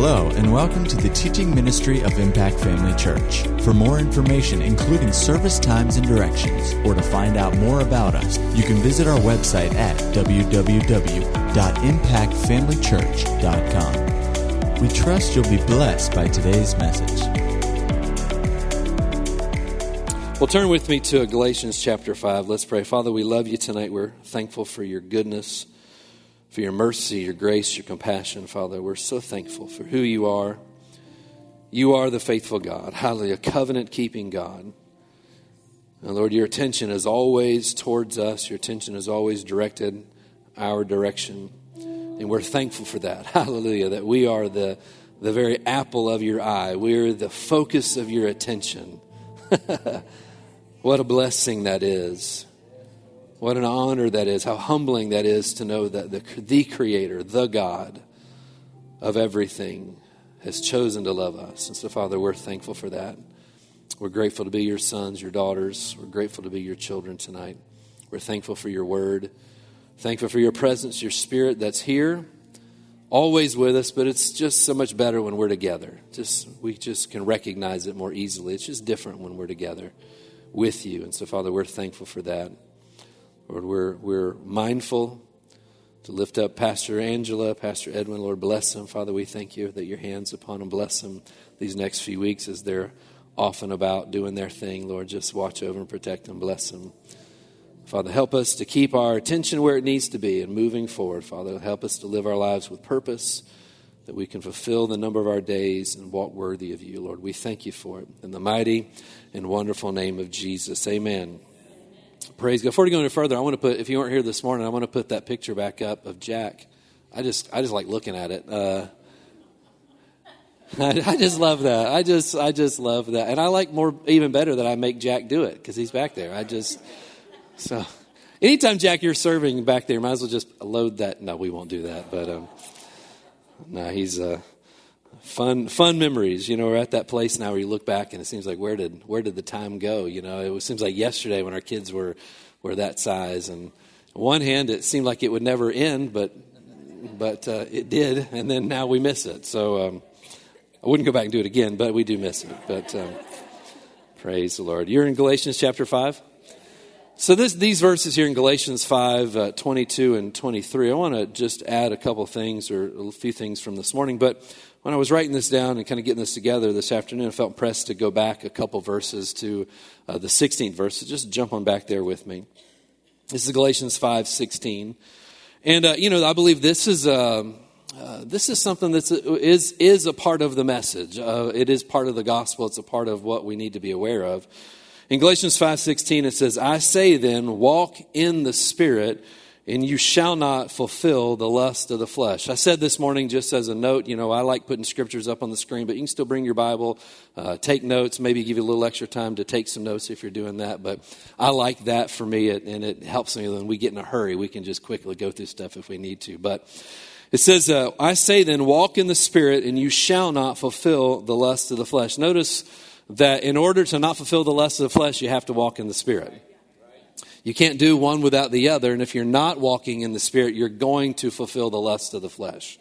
Hello, and welcome to the teaching ministry of Impact Family Church. For more information, including service times and directions, or to find out more about us, you can visit our website at www.impactfamilychurch.com. We trust you'll be blessed by today's message. Well, turn with me to Galatians chapter 5. Let's pray. Father, we love you tonight. We're thankful for your goodness for your mercy, your grace, your compassion, Father. We're so thankful for who you are. You are the faithful God, hallelujah, covenant keeping God. And Lord, your attention is always towards us, your attention is always directed our direction. And we're thankful for that, hallelujah, that we are the, the very apple of your eye, we're the focus of your attention. what a blessing that is. What an honor that is, how humbling that is to know that the, the Creator, the God of everything, has chosen to love us. And so, Father, we're thankful for that. We're grateful to be your sons, your daughters. We're grateful to be your children tonight. We're thankful for your word, thankful for your presence, your spirit that's here, always with us, but it's just so much better when we're together. Just we just can recognize it more easily. It's just different when we're together with you. And so, Father, we're thankful for that. Lord, we're, we're mindful to lift up Pastor Angela, Pastor Edwin. Lord, bless them. Father, we thank you that your hands upon them. Bless them these next few weeks as they're off and about doing their thing. Lord, just watch over and protect them. Bless them. Father, help us to keep our attention where it needs to be and moving forward. Father, help us to live our lives with purpose, that we can fulfill the number of our days and walk worthy of you. Lord, we thank you for it. In the mighty and wonderful name of Jesus, amen. Praise God. Before we go any further, I want to put, if you weren't here this morning, I want to put that picture back up of Jack. I just, I just like looking at it. Uh, I, I, just love that. I just, I just love that. And I like more, even better that I make Jack do it because he's back there. I just, so anytime Jack, you're serving back there, might as well just load that. No, we won't do that. But, um, no, he's, uh, fun fun memories. You know we're at that place now where you look back and it seems like where did where did the time go? You know it seems like yesterday when our kids were were that size and on one hand it seemed like it would never end but but uh, it did. And then now we miss it. So um, i wouldn't go back and do it again but we do miss it. But um, praise the lord. You're in galatians chapter 5 so this, these verses here in Galatians 5, uh, 22 and 23, I want to just add a couple things or a few things from this morning. But when I was writing this down and kind of getting this together this afternoon, I felt pressed to go back a couple verses to uh, the 16th verse. So just jump on back there with me. This is Galatians 5, 16. And, uh, you know, I believe this is, uh, uh this is something that is, is a part of the message. Uh, it is part of the gospel. It's a part of what we need to be aware of. In Galatians 5:16 it says, "I say then, walk in the spirit, and you shall not fulfill the lust of the flesh. I said this morning, just as a note, you know, I like putting scriptures up on the screen, but you can still bring your Bible, uh, take notes, maybe give you a little extra time to take some notes if you're doing that. But I like that for me, and it helps me when we get in a hurry. We can just quickly go through stuff if we need to. But it says, uh, I say then, walk in the Spirit, and you shall not fulfill the lust of the flesh. Notice that in order to not fulfill the lust of the flesh, you have to walk in the Spirit. You can't do one without the other. And if you're not walking in the Spirit, you're going to fulfill the lust of the flesh.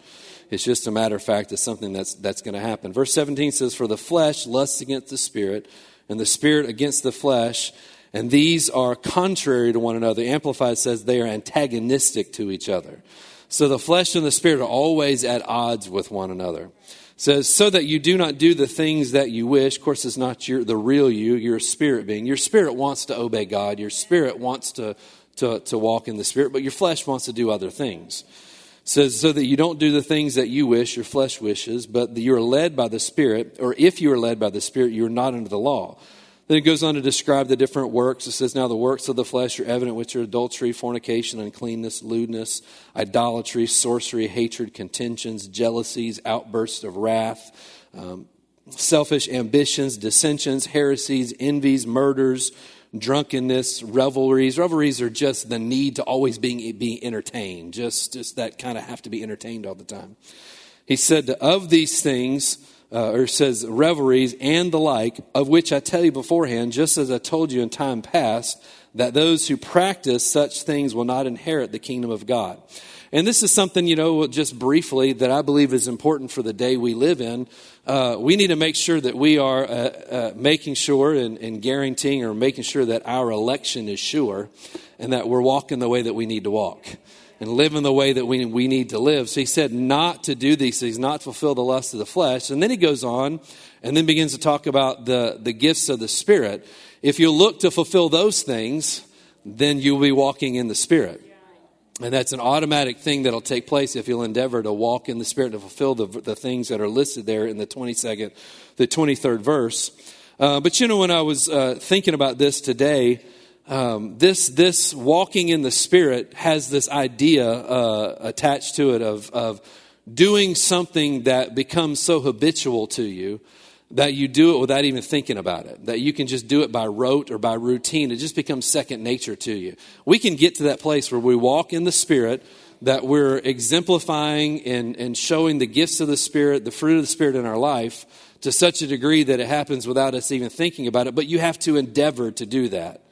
It's just a matter of fact, it's something that's, that's going to happen. Verse 17 says, For the flesh lusts against the Spirit, and the Spirit against the flesh, and these are contrary to one another. Amplified says they are antagonistic to each other. So the flesh and the Spirit are always at odds with one another says, so that you do not do the things that you wish. Of course, it's not your, the real you, your spirit being. Your spirit wants to obey God. Your spirit wants to, to, to walk in the spirit, but your flesh wants to do other things. Says, so that you don't do the things that you wish, your flesh wishes, but you're led by the spirit, or if you are led by the spirit, you're not under the law. Then it goes on to describe the different works. It says, Now the works of the flesh are evident, which are adultery, fornication, uncleanness, lewdness, idolatry, sorcery, hatred, contentions, jealousies, outbursts of wrath, um, selfish ambitions, dissensions, heresies, envies, murders, drunkenness, revelries. Revelries are just the need to always being, be entertained, just, just that kind of have to be entertained all the time. He said, Of these things, uh, or says revelries and the like, of which I tell you beforehand, just as I told you in time past, that those who practice such things will not inherit the kingdom of God. And this is something, you know, just briefly that I believe is important for the day we live in. Uh, we need to make sure that we are uh, uh, making sure and, and guaranteeing or making sure that our election is sure and that we're walking the way that we need to walk and live in the way that we, we need to live. So he said not to do these things, not fulfill the lust of the flesh. And then he goes on and then begins to talk about the, the gifts of the Spirit. If you look to fulfill those things, then you'll be walking in the Spirit. And that's an automatic thing that'll take place if you'll endeavor to walk in the Spirit to fulfill the, the things that are listed there in the 22nd, the 23rd verse. Uh, but you know, when I was uh, thinking about this today, um, this this walking in the Spirit has this idea uh, attached to it of of doing something that becomes so habitual to you that you do it without even thinking about it, that you can just do it by rote or by routine. It just becomes second nature to you. We can get to that place where we walk in the Spirit, that we're exemplifying and, and showing the gifts of the Spirit, the fruit of the Spirit in our life to such a degree that it happens without us even thinking about it. But you have to endeavor to do that.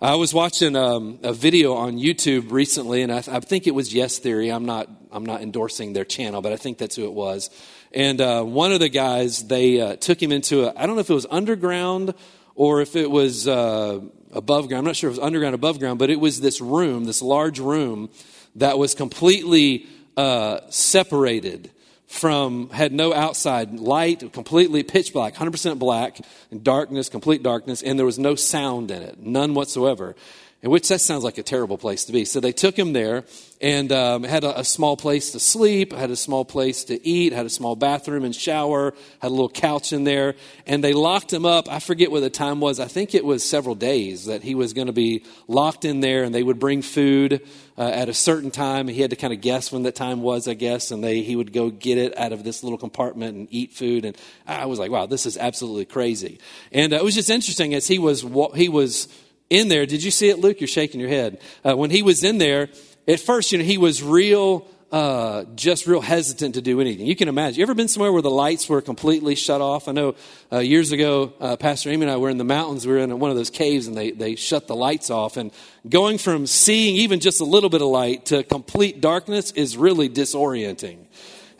I was watching um, a video on YouTube recently, and I, I, think it was Yes Theory. I'm not, I'm not endorsing their channel, but I think that's who it was. And uh, one of the guys, they uh, took him into a, I don't know if it was underground or if it was uh, above ground. I'm not sure if it was underground, above ground, but it was this room, this large room that was completely uh, separated from, had no outside light, completely pitch black, 100% black, and darkness, complete darkness, and there was no sound in it, none whatsoever. In which that sounds like a terrible place to be. So they took him there and um, had a, a, small place to sleep, had a small place to eat, had a small bathroom and shower, had a little couch in there, and they locked him up. I forget what the time was. I think it was several days that he was going to be locked in there, and they would bring food uh, at a certain time. He had to kind of guess when that time was, I guess, and they he would go get it out of this little compartment and eat food. And I was like, wow, this is absolutely crazy. And uh, it was just interesting as he was he was in there. Did you see it, Luke? You're shaking your head. Uh, when he was in there, at first, you know, he was real, uh, just real hesitant to do anything. You can imagine. You ever been somewhere where the lights were completely shut off? I know uh, years ago, uh, Pastor Amy and I were in the mountains. We were in one of those caves and they, they shut the lights off. And going from seeing even just a little bit of light to complete darkness is really disorienting.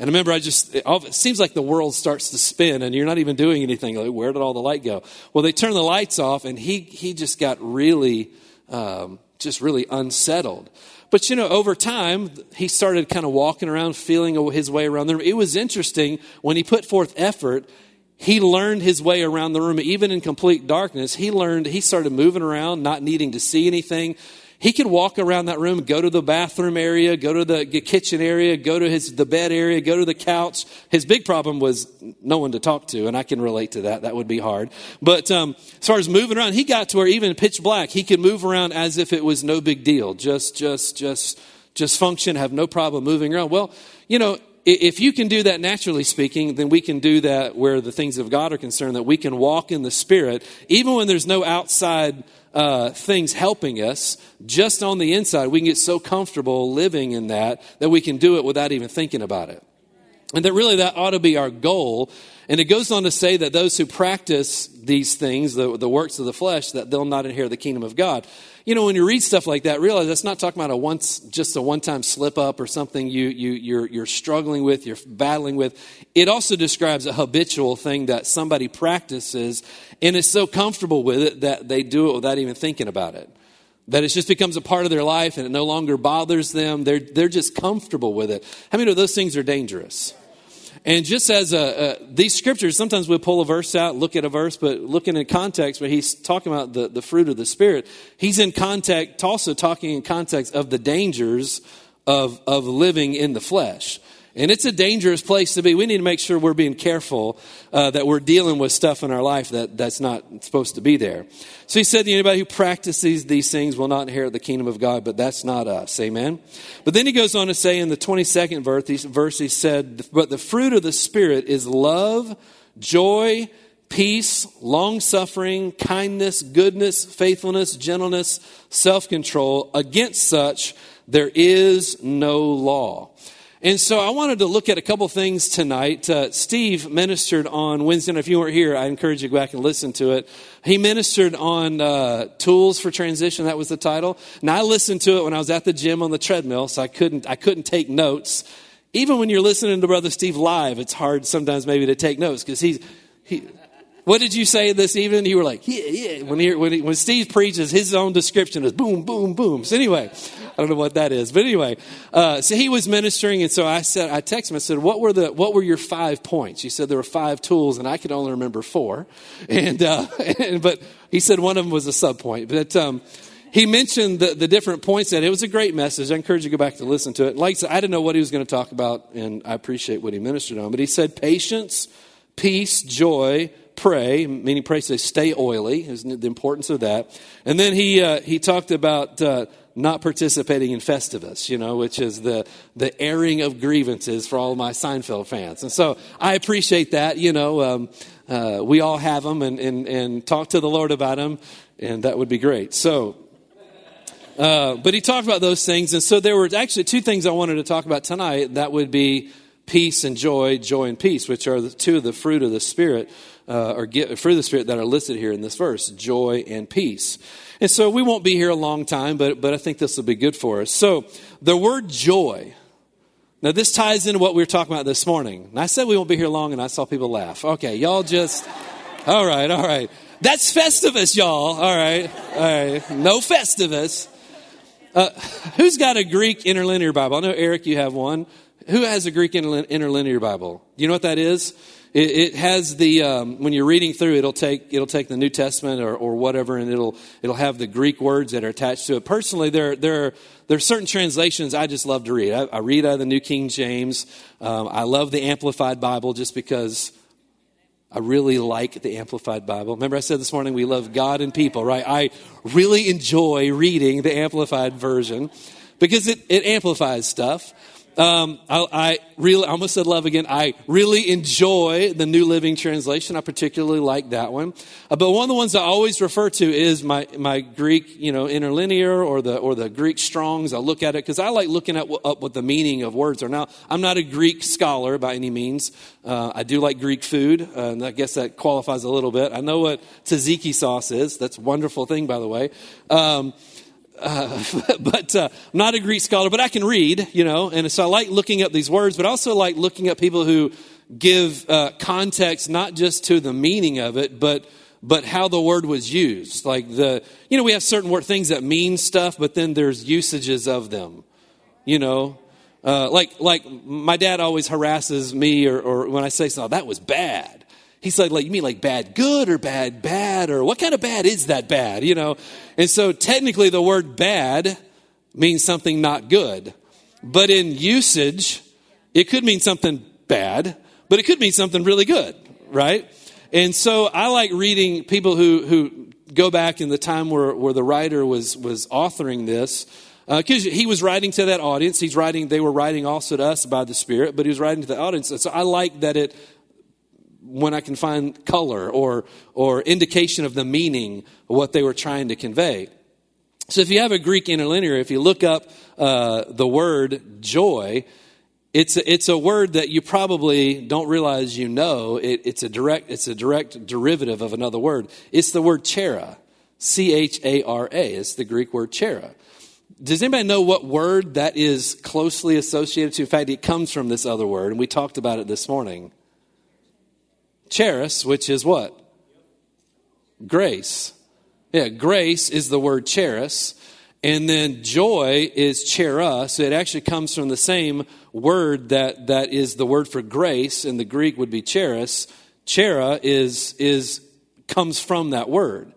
And I remember, I just, it, it, seems like the world starts to spin and you're not even doing anything. Like, where did all the light go? Well, they turned the lights off and he, he just got really, um, just really unsettled. But you know, over time, he started kind of walking around, feeling his way around the room. It was interesting when he put forth effort. He learned his way around the room, even in complete darkness. He learned, he started moving around, not needing to see anything. He could walk around that room, go to the bathroom area, go to the kitchen area, go to his, the bed area, go to the couch. His big problem was no one to talk to, and I can relate to that. That would be hard. But um, as far as moving around, he got to where even pitch black, he could move around as if it was no big deal. Just, just, just, just function, have no problem moving around. Well, you know, if you can do that naturally speaking, then we can do that where the things of God are concerned, that we can walk in the Spirit, even when there's no outside uh, things helping us, just on the inside, we can get so comfortable living in that that we can do it without even thinking about it. And that really that ought to be our goal. And it goes on to say that those who practice these things, the, the works of the flesh, that they'll not inherit the kingdom of God. You know, when you read stuff like that, realize that's not talking about a once, just a one-time slip up or something you, you, you're, you're struggling with, you're battling with. It also describes a habitual thing that somebody practices and is so comfortable with it that they do it without even thinking about it that it just becomes a part of their life and it no longer bothers them. They're, they're just comfortable with it. How many know those things are dangerous? And just as a, a, these scriptures, sometimes we pull a verse out, look at a verse, but looking in context where he's talking about the, the fruit of the Spirit, he's in context, also talking in context of the dangers of, of living in the flesh. And it's a dangerous place to be. We need to make sure we're being careful uh, that we're dealing with stuff in our life that, that's not supposed to be there. So he said, anybody who practices these things will not inherit the kingdom of God, but that's not us. Amen. But then he goes on to say in the 22nd verse, verse he said, but the fruit of the Spirit is love, joy, peace, long suffering, kindness, goodness, faithfulness, gentleness, self control. Against such, there is no law. And so I wanted to look at a couple things tonight. Uh, Steve ministered on Wednesday. And if you weren't here, I encourage you to go back and listen to it. He ministered on uh, tools for transition. That was the title. And I listened to it when I was at the gym on the treadmill, so I couldn't I couldn't take notes. Even when you're listening to Brother Steve live, it's hard sometimes maybe to take notes because he's he. What did you say this evening? You were like, yeah, yeah. When, he, when, he, when Steve preaches, his own description is boom, boom, boom. So anyway, don't know what that is, but anyway, uh, so he was ministering, and so I said, I texted him. I said, "What were the what were your five points?" He said there were five tools, and I could only remember four, and, uh, and but he said one of them was a sub point. But um, he mentioned the, the different points that it was a great message. I encourage you to go back to listen to it. Like I said, I didn't know what he was going to talk about, and I appreciate what he ministered on. But he said patience, peace, joy, pray, meaning pray, say stay oily, is the importance of that. And then he uh, he talked about uh, not participating in Festivus, you know, which is the, the airing of grievances for all my Seinfeld fans. And so I appreciate that, you know, um, uh, we all have them and, and, and talk to the Lord about them, and that would be great. So, uh, but he talked about those things, and so there were actually two things I wanted to talk about tonight. That would be peace and joy, joy and peace, which are the two of the fruit of the Spirit, uh, or get, fruit of the Spirit that are listed here in this verse, joy and peace. And so we won't be here a long time, but, but I think this will be good for us. So the word joy. Now, this ties into what we were talking about this morning. And I said we won't be here long, and I saw people laugh. Okay, y'all just, all right, all right. That's Festivus, y'all. All right, all right. No Festivus. Uh, who's got a Greek interlinear Bible? I know, Eric, you have one. Who has a Greek interlinear Bible? Do you know what that is? It, it has the um, when you're reading through, it'll take it'll take the New Testament or, or whatever, and it'll it'll have the Greek words that are attached to it. Personally, there there there are certain translations I just love to read. I, I read out of the New King James. Um, I love the Amplified Bible just because I really like the Amplified Bible. Remember, I said this morning we love God and people, right? I really enjoy reading the Amplified version because it, it amplifies stuff. Um, I, I, really, I almost said love again. I really enjoy the New Living Translation. I particularly like that one. Uh, but one of the ones I always refer to is my, my Greek, you know, interlinear or the, or the Greek Strongs. I look at it because I like looking at up what the meaning of words are. Now, I'm not a Greek scholar by any means. Uh, I do like Greek food, uh, and I guess that qualifies a little bit. I know what tzatziki sauce is. That's a wonderful thing, by the way. Um, uh, but uh, I'm not a Greek scholar, but I can read, you know, and so I like looking up these words, but I also like looking at people who give uh, context not just to the meaning of it, but but how the word was used. Like the, you know, we have certain word things that mean stuff, but then there's usages of them. You know, uh, like like my dad always harasses me, or, or when I say something, oh, that was bad. He's like, like, you mean like bad good or bad bad or what kind of bad is that bad, you know? And so technically the word bad means something not good. But in usage, it could mean something bad, but it could mean something really good, right? And so I like reading people who, who go back in the time where, where the writer was, was authoring this, because uh, he was writing to that audience. He's writing, they were writing also to us by the Spirit, but he was writing to the audience. And so I like that it when I can find color or, or indication of the meaning of what they were trying to convey. So if you have a Greek interlinear, if you look up uh, the word joy, it's a, it's a word that you probably don't realize you know. It, it's a direct it's a direct derivative of another word. It's the word chara, C H A R A. It's the Greek word chara. Does anybody know what word that is closely associated to? In fact, it comes from this other word, and we talked about it this morning charis, which is what? Grace. Yeah, grace is the word charis. And then joy is chera. So it actually comes from the same word that, that is the word for grace. In the Greek would be charis. Chera is, is, comes from that word.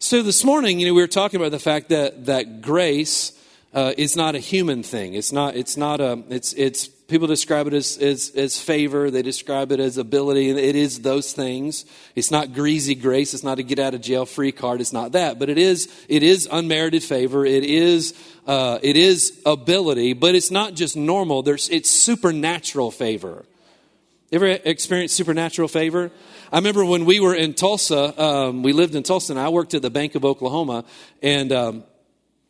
So this morning, you know, we were talking about the fact that, that grace uh, is not a human thing. It's not, it's not a, it's, it's People describe it as, as, as favor, they describe it as ability, and it is those things. It's not greasy grace, it's not a get out of jail free card, it's not that. But it is, it is unmerited favor, it is, uh, it is ability, but it's not just normal, There's, it's supernatural favor. Ever experienced supernatural favor? I remember when we were in Tulsa, um, we lived in Tulsa, and I worked at the Bank of Oklahoma, and um,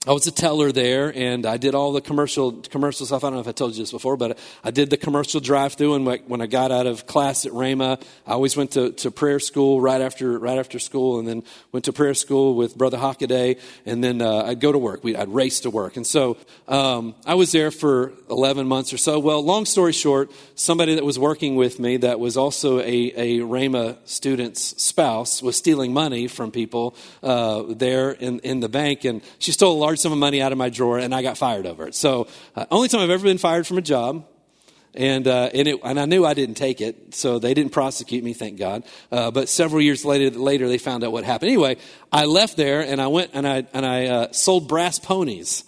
I was a teller there, and I did all the commercial commercial stuff. I don't know if I told you this before, but I did the commercial drive-through. And when I got out of class at Rhema, I always went to, to prayer school right after right after school, and then went to prayer school with Brother Hockaday, and then uh, I'd go to work. We, I'd race to work, and so um, I was there for 11 months or so. Well, long story short, somebody that was working with me that was also a, a Rhema student's spouse was stealing money from people uh, there in, in the bank, and she stole a large sum of money out of my drawer, and I got fired over it. So, uh, only time I've ever been fired from a job. And, uh, and, it, and I knew I didn't take it, so they didn't prosecute me, thank God. Uh, but several years later, later, they found out what happened. Anyway, I left there and I went and I, and I uh, sold brass ponies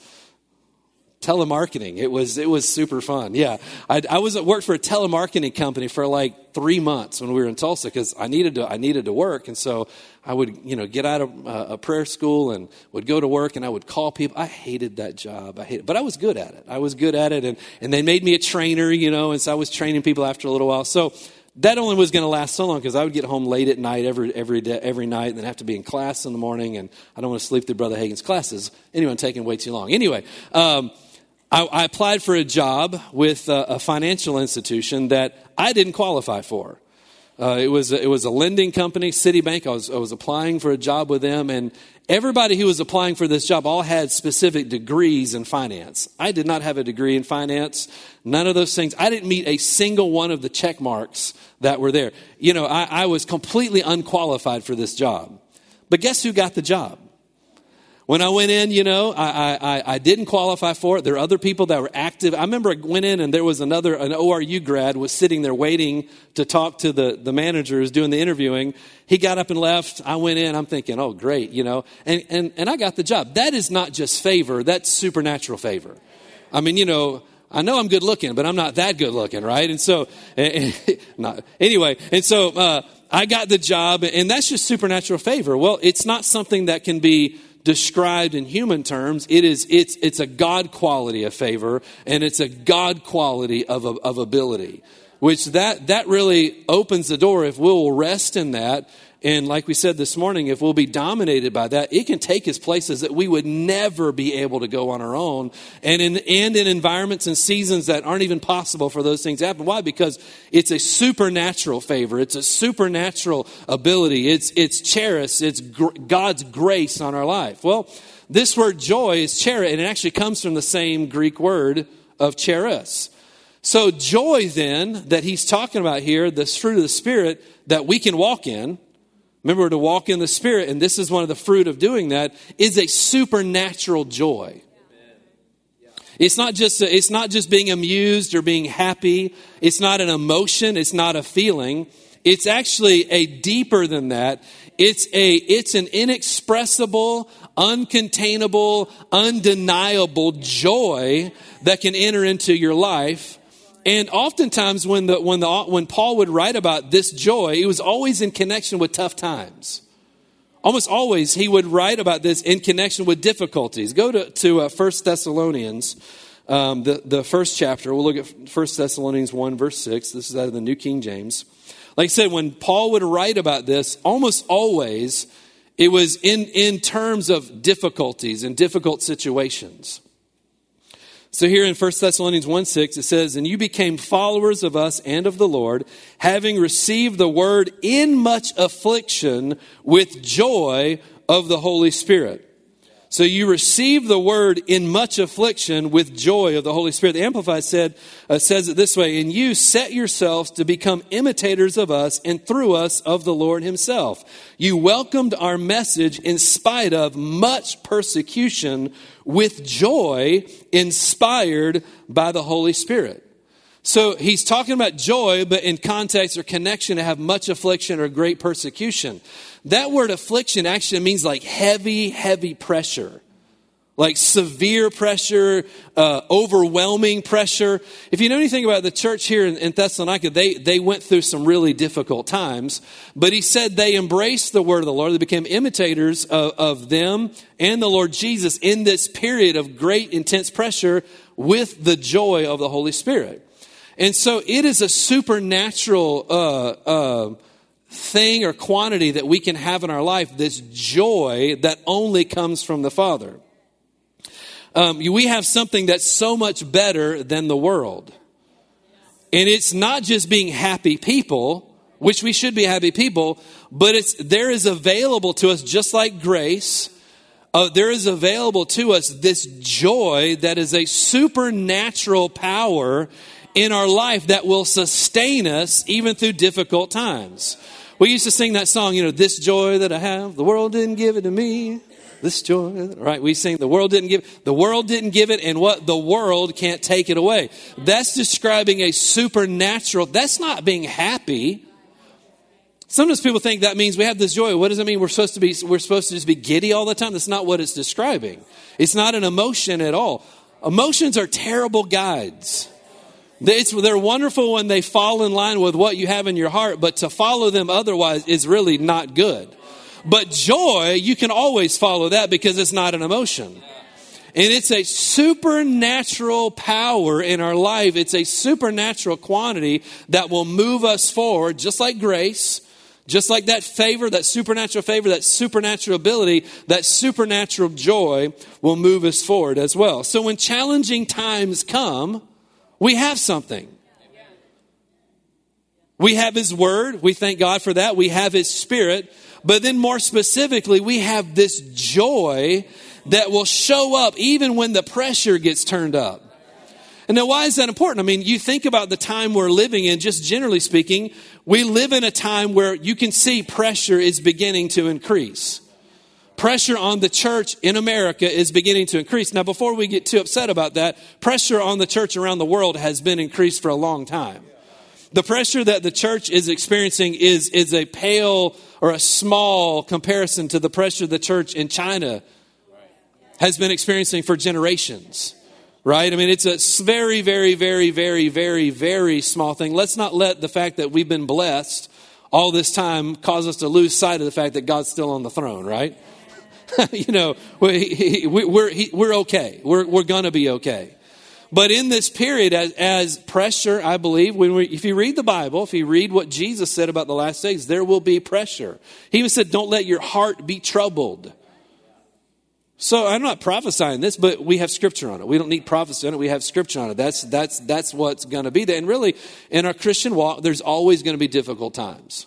telemarketing. It was it was super fun. Yeah, I, I was at work for a telemarketing company for like three months when we were in Tulsa because I needed to I needed to work, and so I would you know get out of uh, a prayer school and would go to work and I would call people. I hated that job. I hated, but I was good at it. I was good at it, and and they made me a trainer, you know, and so I was training people after a little while. So that only was going to last so long because I would get home late at night every every day, every night, and then have to be in class in the morning, and I don't want to sleep through Brother Hagin's classes. I'm taking way too long. Anyway. Um, I, I applied for a job with a, a, financial institution that I didn't qualify for. Uh, it, was a, it was a lending company, Citibank. I was, I was applying for a job with them, and everybody who was applying for this job all had specific degrees in finance. I did not have a degree in finance, none of those things. I didn't meet a single one of the check marks that were there. You know, I, I was completely unqualified for this job. But guess who got the job? When I went in, you know, I, I, I didn't qualify for it. There are other people that were active. I remember I went in and there was another, an ORU grad was sitting there waiting to talk to the, the manager who's doing the interviewing. He got up and left. I went in. I'm thinking, oh, great, you know, and, and, and I got the job. That is not just favor. That's supernatural favor. I mean, you know, I know I'm good looking, but I'm not that good looking, right? And so, not, anyway, and so uh, I got the job, and that's just supernatural favor. Well, it's not something that can be described in human terms, it is, it's, it's a God quality of favor and it's a God quality of, of ability. Which that, that really opens the door if we'll rest in that and like we said this morning, if we'll be dominated by that, it can take us places that we would never be able to go on our own. And in, and in environments and seasons that aren't even possible for those things to happen. Why? Because it's a supernatural favor. It's a supernatural ability. It's, it's charis. It's gr- God's grace on our life. Well, this word joy is charis, and it actually comes from the same Greek word of charis. So joy then that he's talking about here, this fruit of the Spirit that we can walk in, Remember to walk in the Spirit, and this is one of the fruit of doing that, is a supernatural joy. It's not just a, it's not just being amused or being happy. It's not an emotion. It's not a feeling. It's actually a deeper than that. It's a it's an inexpressible, uncontainable, undeniable joy that can enter into your life and oftentimes, when, the, when, the, when Paul would write about this joy, it was always in connection with tough times. Almost always, he would write about this in connection with difficulties. Go to, to uh, 1 Thessalonians, um, the, the first chapter. We'll look at 1 Thessalonians 1, verse 6. This is out of the New King James. Like I said, when Paul would write about this, almost always it was in, in terms of difficulties and difficult situations. So here in 1 Thessalonians 1 6, it says, And you became followers of us and of the Lord, having received the word in much affliction with joy of the Holy Spirit. So you receive the word in much affliction with joy of the Holy Spirit. The Amplified said, uh, says it this way, and you set yourselves to become imitators of us and through us of the Lord himself. You welcomed our message in spite of much persecution with joy inspired by the Holy Spirit. So he's talking about joy, but in context or connection to have much affliction or great persecution. That word affliction actually means like heavy, heavy pressure. Like severe pressure, uh, overwhelming pressure. If you know anything about the church here in, in Thessalonica, they, they went through some really difficult times. But he said they embraced the word of the Lord. They became imitators of, of them and the Lord Jesus in this period of great, intense pressure with the joy of the Holy Spirit. And so it is a supernatural uh, uh, thing or quantity that we can have in our life, this joy that only comes from the Father. um, we have something that's so much better than the world. And it's not just being happy people, which we should be happy people, but it's there is available to us just like grace. Uh, there is available to us this joy that is a supernatural power in our life that will sustain us even through difficult times. We used to sing that song, you know, this joy that I have, the world didn't give it to me. This joy, right? We sing the world didn't give, the world didn't give it, and what the world can't take it away. That's describing a supernatural, that's not being happy. Sometimes people think that means we have this joy. What does it mean? We're supposed to be, we're supposed to just be giddy all the time. That's not what it's describing. It's not an emotion at all. Emotions are terrible guides. It's, they're wonderful when they fall in line with what you have in your heart, but to follow them otherwise is really not good. But joy, you can always follow that because it's not an emotion. And it's a supernatural power in our life. It's a supernatural quantity that will move us forward, just like grace, just like that favor, that supernatural favor, that supernatural ability, that supernatural joy will move us forward as well. So when challenging times come, we have something. We have His Word. We thank God for that. We have His Spirit. But then more specifically, we have this joy that will show up even when the pressure gets turned up. And now, why is that important? I mean, you think about the time we're living in, just generally speaking, we live in a time where you can see pressure is beginning to increase pressure on the church in America is beginning to increase. Now, before we get too upset about that, pressure on the church around the world has been increased for a long time. The pressure that the church is experiencing is, is a pale or a small comparison to the pressure the church in China has been experiencing for generations. Right? I mean, it's a very, very, very, very, very, very small thing. Let's not let the fact that we've been blessed all this time cause us to lose sight of the fact that God's still on the throne, right? you know, we, are we're, we're okay. We're, we're going to be okay. But in this period, as, as pressure, I believe, when we, if you read the Bible, if you read what Jesus said about the last days, there will be pressure. He even said, Don't let your heart be troubled. So I'm not prophesying this, but we have scripture on it. We don't need prophecy on it. We have scripture on it. That's, that's, that's what's going to be there. And really, in our Christian walk, there's always going to be difficult times.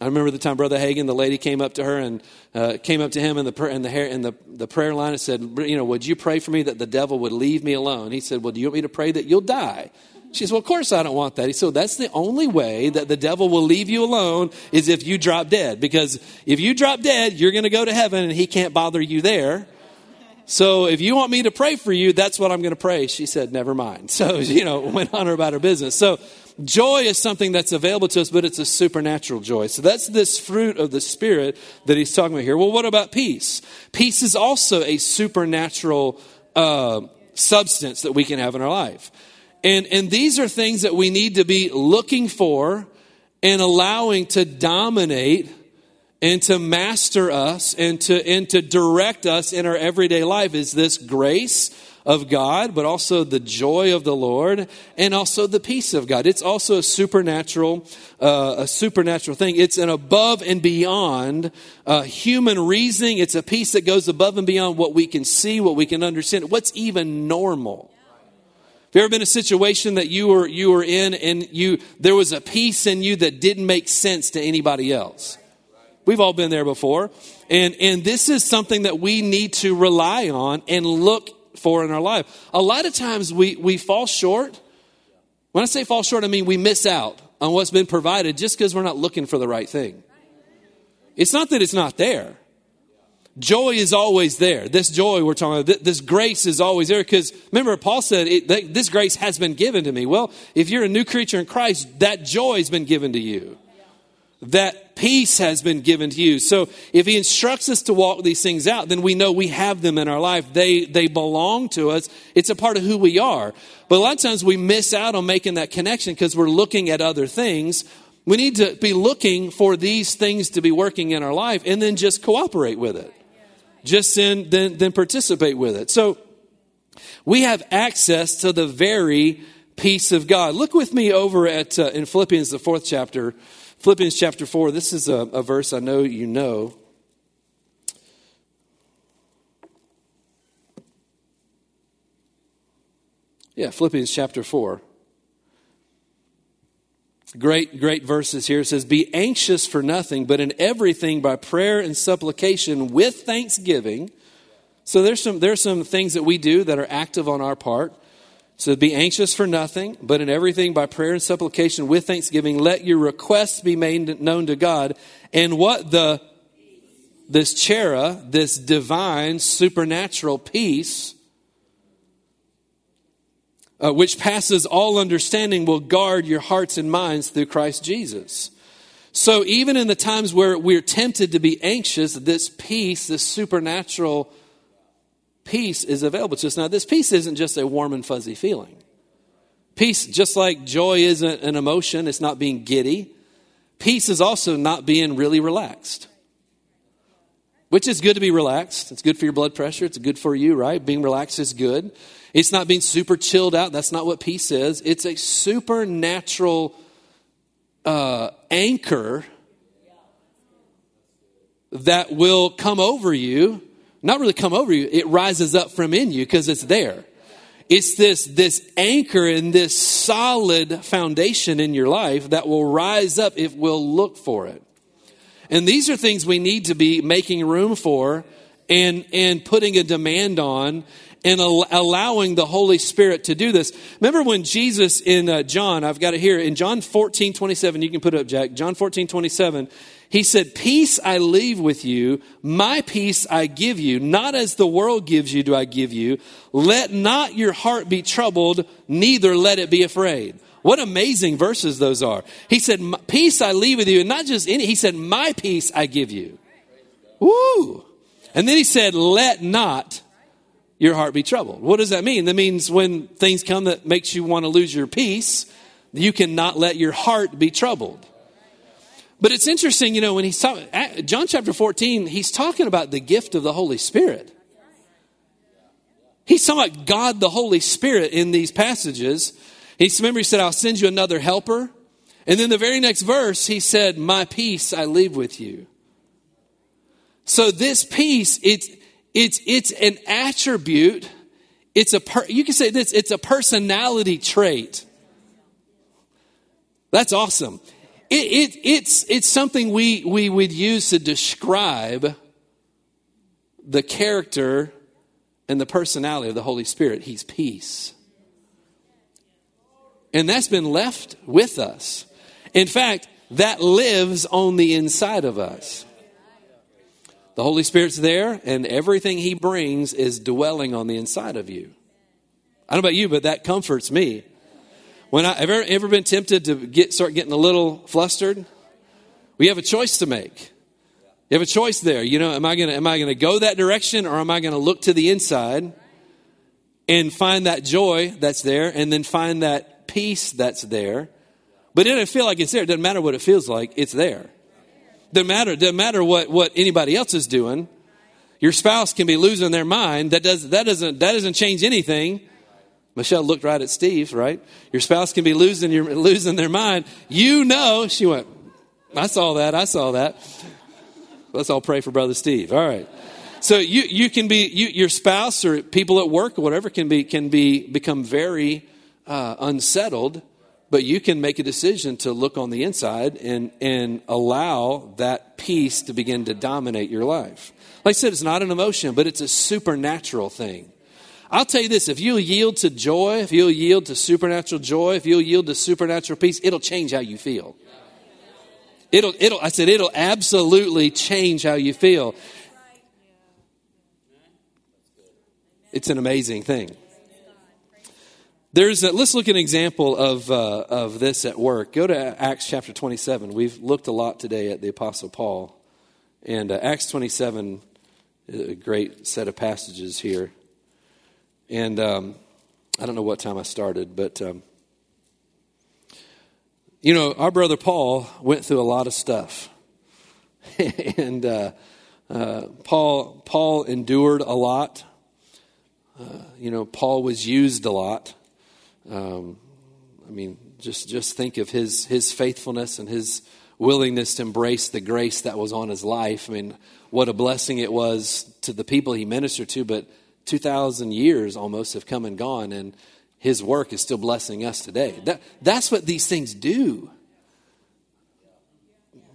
I remember the time Brother Hagin, the lady came up to her and uh, came up to him in the in the hair in the, the prayer line and said, "You know, would you pray for me that the devil would leave me alone?" He said, "Well, do you want me to pray that you'll die?" She said, "Well, of course I don't want that." He said, "That's the only way that the devil will leave you alone is if you drop dead. Because if you drop dead, you're going to go to heaven, and he can't bother you there." So if you want me to pray for you, that's what I'm going to pray. She said, never mind. So, you know, went on her about her business. So joy is something that's available to us, but it's a supernatural joy. So that's this fruit of the Spirit that he's talking about here. Well, what about peace? Peace is also a supernatural uh, substance that we can have in our life. And, and these are things that we need to be looking for and allowing to dominate and to master us and to, and to direct us in our everyday life is this grace of God, but also the joy of the Lord and also the peace of God. It's also a supernatural, uh, a supernatural thing. It's an above and beyond uh, human reasoning. It's a peace that goes above and beyond what we can see, what we can understand, what's even normal. Have you ever been a situation that you were you were in and you there was a peace in you that didn't make sense to anybody else? We've all been there before. And, and this is something that we need to rely on and look for in our life. A lot of times we, we fall short. When I say fall short, I mean we miss out on what's been provided just because we're not looking for the right thing. It's not that it's not there. Joy is always there. This joy we're talking about, this grace is always there because remember, Paul said, it, this grace has been given to me. Well, if you're a new creature in Christ, that joy has been given to you that peace has been given to you. So if he instructs us to walk these things out, then we know we have them in our life. They, they belong to us. It's a part of who we are. But a lot of times we miss out on making that connection because we're looking at other things. We need to be looking for these things to be working in our life and then just cooperate with it. Just then, then, then participate with it. So we have access to the very peace of God. Look with me over at uh, in Philippians, the fourth chapter. Philippians chapter 4, this is a, a verse I know you know. Yeah, Philippians chapter 4. Great, great verses here. It says, Be anxious for nothing, but in everything by prayer and supplication with thanksgiving. So there's some, there's some things that we do that are active on our part. So be anxious for nothing, but in everything by prayer and supplication with thanksgiving, let your requests be made known to God. And what the this chera, this divine supernatural peace, uh, which passes all understanding, will guard your hearts and minds through Christ Jesus. So even in the times where we're tempted to be anxious, this peace, this supernatural peace is available to us. Now, this peace isn't just a warm and fuzzy feeling. Peace, just like joy isn't an emotion, it's not being giddy. Peace is also not being really relaxed, which is good to be relaxed. It's good for your blood pressure. It's good for you, right? Being relaxed is good. It's not being super chilled out. That's not what peace is. It's a supernatural uh, anchor that will come over you not really come over you, it rises up from in you because it's there. It's this, this anchor and this solid foundation in your life that will rise up if we'll look for it. And these are things we need to be making room for and, and putting a demand on and al- allowing the Holy Spirit to do this. Remember when Jesus in uh, John, I've got it here, in John 14, 27, you can put it up, Jack. John 14, 27, he said, Peace I leave with you, my peace I give you. Not as the world gives you do I give you. Let not your heart be troubled, neither let it be afraid. What amazing verses those are. He said, Peace I leave with you, and not just any, he said, My peace I give you. Woo! And then he said, Let not your heart be troubled. What does that mean? That means when things come that makes you want to lose your peace, you cannot let your heart be troubled. But it's interesting, you know, when he's talking, John chapter 14, he's talking about the gift of the Holy Spirit. He's talking about God the Holy Spirit in these passages. He's, remember, he said, I'll send you another helper. And then the very next verse, he said, My peace I leave with you. So this peace, it's, it's, it's an attribute. It's a, per, you can say this, it's a personality trait. That's awesome. It, it, it's, it's something we, we would use to describe the character and the personality of the Holy Spirit. He's peace. And that's been left with us. In fact, that lives on the inside of us. The Holy Spirit's there, and everything He brings is dwelling on the inside of you. I don't know about you, but that comforts me. When I ever ever been tempted to get start getting a little flustered, we have a choice to make. You have a choice there. You know, am I gonna am I gonna go that direction or am I gonna look to the inside and find that joy that's there and then find that peace that's there? But it doesn't feel like it's there. It doesn't matter what it feels like, it's there. Doesn't matter, doesn't matter what, what anybody else is doing. Your spouse can be losing their mind. That does that doesn't that doesn't change anything. Michelle looked right at Steve, right? Your spouse can be losing, your, losing their mind. You know, she went, I saw that, I saw that. Let's all pray for Brother Steve. All right. So you, you can be, you, your spouse or people at work or whatever can be, can be, become very uh, unsettled, but you can make a decision to look on the inside and, and allow that peace to begin to dominate your life. Like I said, it's not an emotion, but it's a supernatural thing. I'll tell you this if you'll yield to joy, if you'll yield to supernatural joy, if you'll yield to supernatural peace, it'll change how you feel. It'll, it'll, I said, it'll absolutely change how you feel. It's an amazing thing. There's a, let's look at an example of, uh, of this at work. Go to Acts chapter 27. We've looked a lot today at the Apostle Paul. And uh, Acts 27, a great set of passages here. And um, I don't know what time I started, but um, you know, our brother Paul went through a lot of stuff, and uh, uh, Paul Paul endured a lot. Uh, you know, Paul was used a lot. Um, I mean, just just think of his his faithfulness and his willingness to embrace the grace that was on his life. I mean, what a blessing it was to the people he ministered to, but 2,000 years almost have come and gone, and his work is still blessing us today. That, that's what these things do.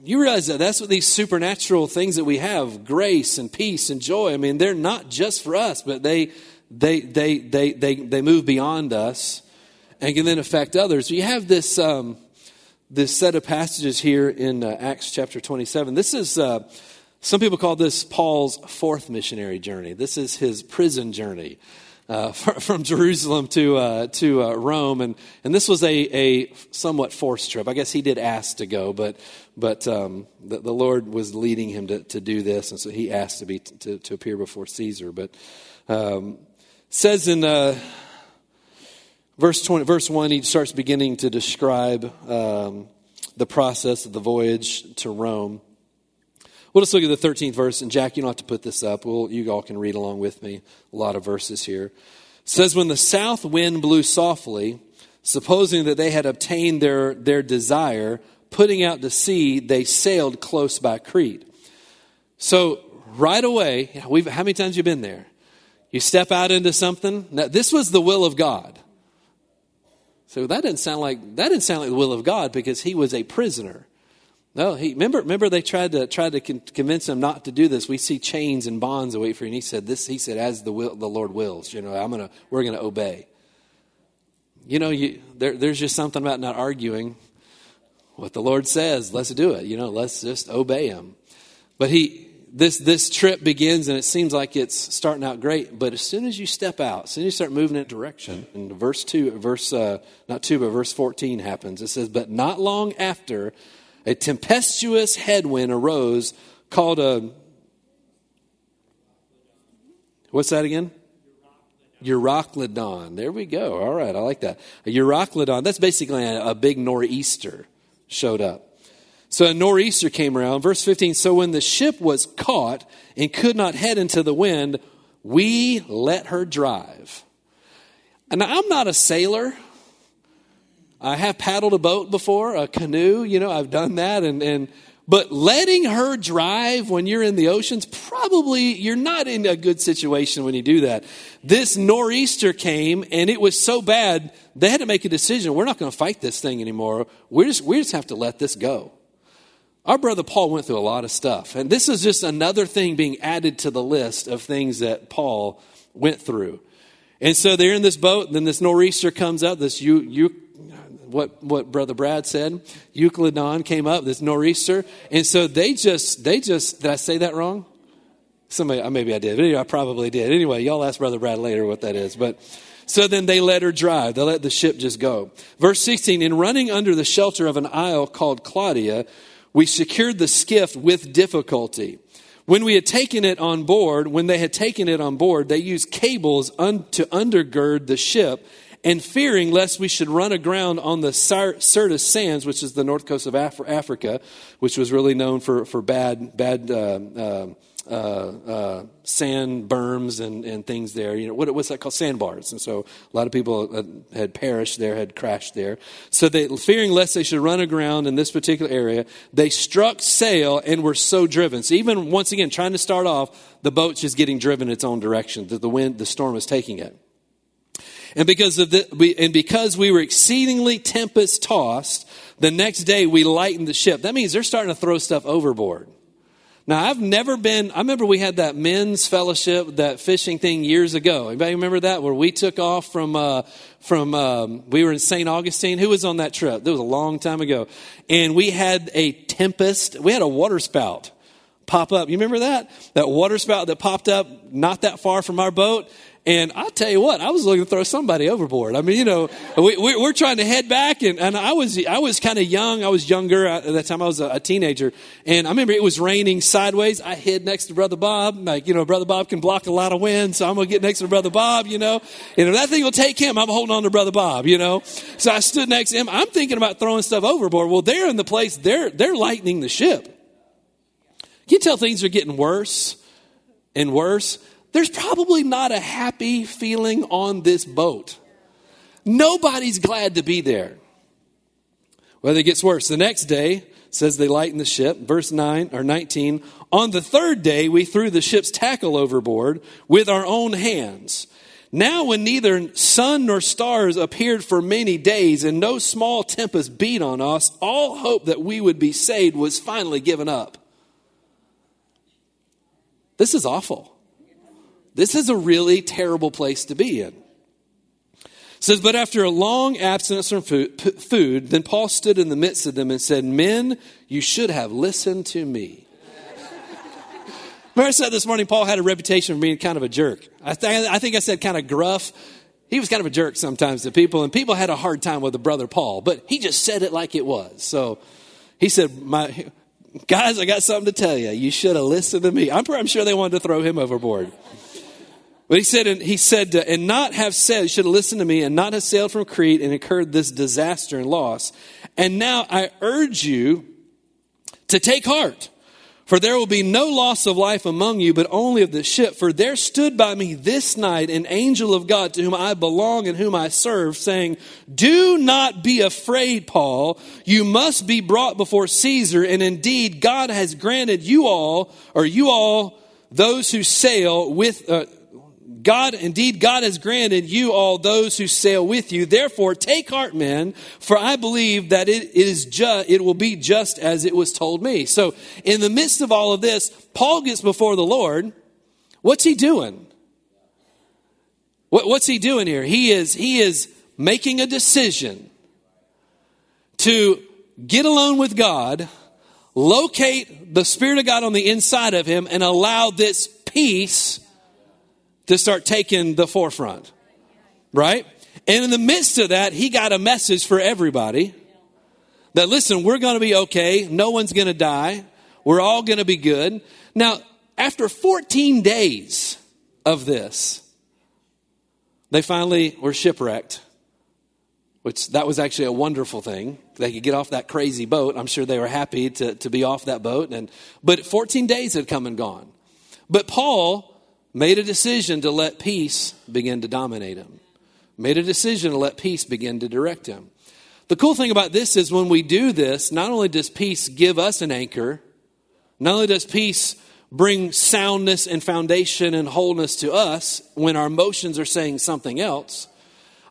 You realize that that's what these supernatural things that we have, grace and peace and joy, I mean, they're not just for us, but they they they they they, they move beyond us and can then affect others. You have this um, this set of passages here in uh, Acts chapter 27. This is uh, some people call this Paul's fourth missionary journey. This is his prison journey. Uh, from Jerusalem to uh, to uh, Rome, and and this was a, a somewhat forced trip. I guess he did ask to go, but but um, the, the, Lord was leading him to, to do this, and so he asked to be to, to appear before Caesar. But um, says in uh, verse 20, verse 1, he starts beginning to describe um, the process of the voyage to Rome. We'll just look at the 13th verse, and Jack, you don't have to put this up. We'll, you all can read along with me. A lot of verses here. It says, When the south wind blew softly, supposing that they had obtained their, their desire, putting out to sea, they sailed close by Crete. So, right away, how many times have you been there? You step out into something. Now, this was the will of God. So that didn't sound like that didn't sound like the will of God because he was a prisoner. No, he remember remember they tried to tried to con- convince him not to do this. We see chains and bonds await for you. And he said this. He said, "As the will, the Lord wills." You know, I'm gonna we're gonna obey. You know, you, there, there's just something about not arguing what the Lord says. Let's do it. You know, let's just obey Him. But he this this trip begins and it seems like it's starting out great but as soon as you step out as soon as you start moving in a direction and verse 2 verse uh, not 2 but verse 14 happens it says but not long after a tempestuous headwind arose called a what's that again Euroclydon. There we go. All right, I like that. A. That's basically a, a big nor'easter showed up. So a nor'easter came around. Verse 15 So when the ship was caught and could not head into the wind, we let her drive. And I'm not a sailor. I have paddled a boat before, a canoe, you know, I've done that. And, and but letting her drive when you're in the oceans, probably you're not in a good situation when you do that. This nor'easter came and it was so bad, they had to make a decision. We're not going to fight this thing anymore. We just, we just have to let this go. Our brother Paul went through a lot of stuff, and this is just another thing being added to the list of things that Paul went through. And so they're in this boat, and then this nor'easter comes up. This you you what what brother Brad said, Euclidon came up. This nor'easter, and so they just they just did I say that wrong? Somebody I maybe I did. Anyway, I probably did. Anyway, y'all ask brother Brad later what that is, but. So then they let her drive. They let the ship just go. Verse 16, in running under the shelter of an isle called Clauda, we secured the skiff with difficulty. When we had taken it on board, when they had taken it on board, they used cables un- to undergird the ship, and fearing lest we should run aground on the Syrtis sands, which is the north coast of Af- Africa, which was really known for, for bad, bad uh, uh, uh, uh, sand berms and, and things there. You know, what, what's that called? Sandbars. And so a lot of people had perished there, had crashed there. So they, fearing lest they should run aground in this particular area, they struck sail and were so driven. So even once again, trying to start off, the boat's just getting driven its own direction. The, the wind, the storm is taking it. And because of the, we, and because we were exceedingly tempest tossed, the next day we lightened the ship. That means they're starting to throw stuff overboard. Now, I've never been, I remember we had that men's fellowship, that fishing thing years ago. Anybody remember that? Where we took off from, uh, from, um, we were in St. Augustine. Who was on that trip? That was a long time ago. And we had a tempest, we had a water spout pop up. You remember that? That water spout that popped up not that far from our boat. And I'll tell you what, I was looking to throw somebody overboard. I mean, you know, we, we, are trying to head back, and, and I was I was kind of young. I was younger at that time. I was a, a, teenager, and I remember it was raining sideways. I hid next to Brother Bob. Like, you know, Brother Bob can block a lot of wind, so I'm gonna get next to Brother Bob. You know, and if that thing will take him, I'm holding on to Brother Bob. You know, so I stood next to him. I'm thinking about throwing stuff overboard. Well, they're in the place. They're they're lightening the ship. You tell things are getting worse and worse? there's probably not a happy feeling on this boat. Nobody's glad to be there. Well, it gets worse. The next day says they lighten the ship. Verse 9 or 19. On the third day, we threw the ship's tackle overboard with our own hands. Now, when neither sun nor stars appeared for many days and no small tempest beat on us, all hope that we would be saved was finally given up. This is awful. This is a really terrible place to be in. It says, but after a long abstinence from food, food, then Paul stood in the midst of them and said, Men, you should have listened to me. Remember, I said this morning, Paul had a reputation for being kind of a jerk. I, th- I think I said kind of gruff. He was kind of a jerk sometimes to people, and people had a hard time with the brother Paul, but he just said it like it was. So he said, My, Guys, I got something to tell you. You should have listened to me. I'm, I'm sure they wanted to throw him overboard. But he said, and he said, uh, and not have said, should have listened to me, and not have sailed from Crete and incurred this disaster and loss. And now I urge you to take heart. For there will be no loss of life among you, but only of the ship. For there stood by me this night an angel of God to whom I belong and whom I serve, saying, Do not be afraid, Paul. You must be brought before Caesar. And indeed, God has granted you all, or you all, those who sail with, uh, God, indeed, God has granted you all those who sail with you. Therefore, take heart, men, for I believe that it is it will be just as it was told me. So, in the midst of all of this, Paul gets before the Lord. What's he doing? What, what's he doing here? He is, he is making a decision to get alone with God, locate the Spirit of God on the inside of him, and allow this peace to start taking the forefront. Right? And in the midst of that, he got a message for everybody that listen, we're going to be okay. No one's going to die. We're all going to be good. Now, after 14 days of this, they finally were shipwrecked, which that was actually a wonderful thing. They could get off that crazy boat. I'm sure they were happy to, to be off that boat. And, but 14 days had come and gone. But Paul made a decision to let peace begin to dominate him, made a decision to let peace begin to direct him. The cool thing about this is when we do this, not only does peace give us an anchor, not only does peace bring soundness and foundation and wholeness to us when our emotions are saying something else.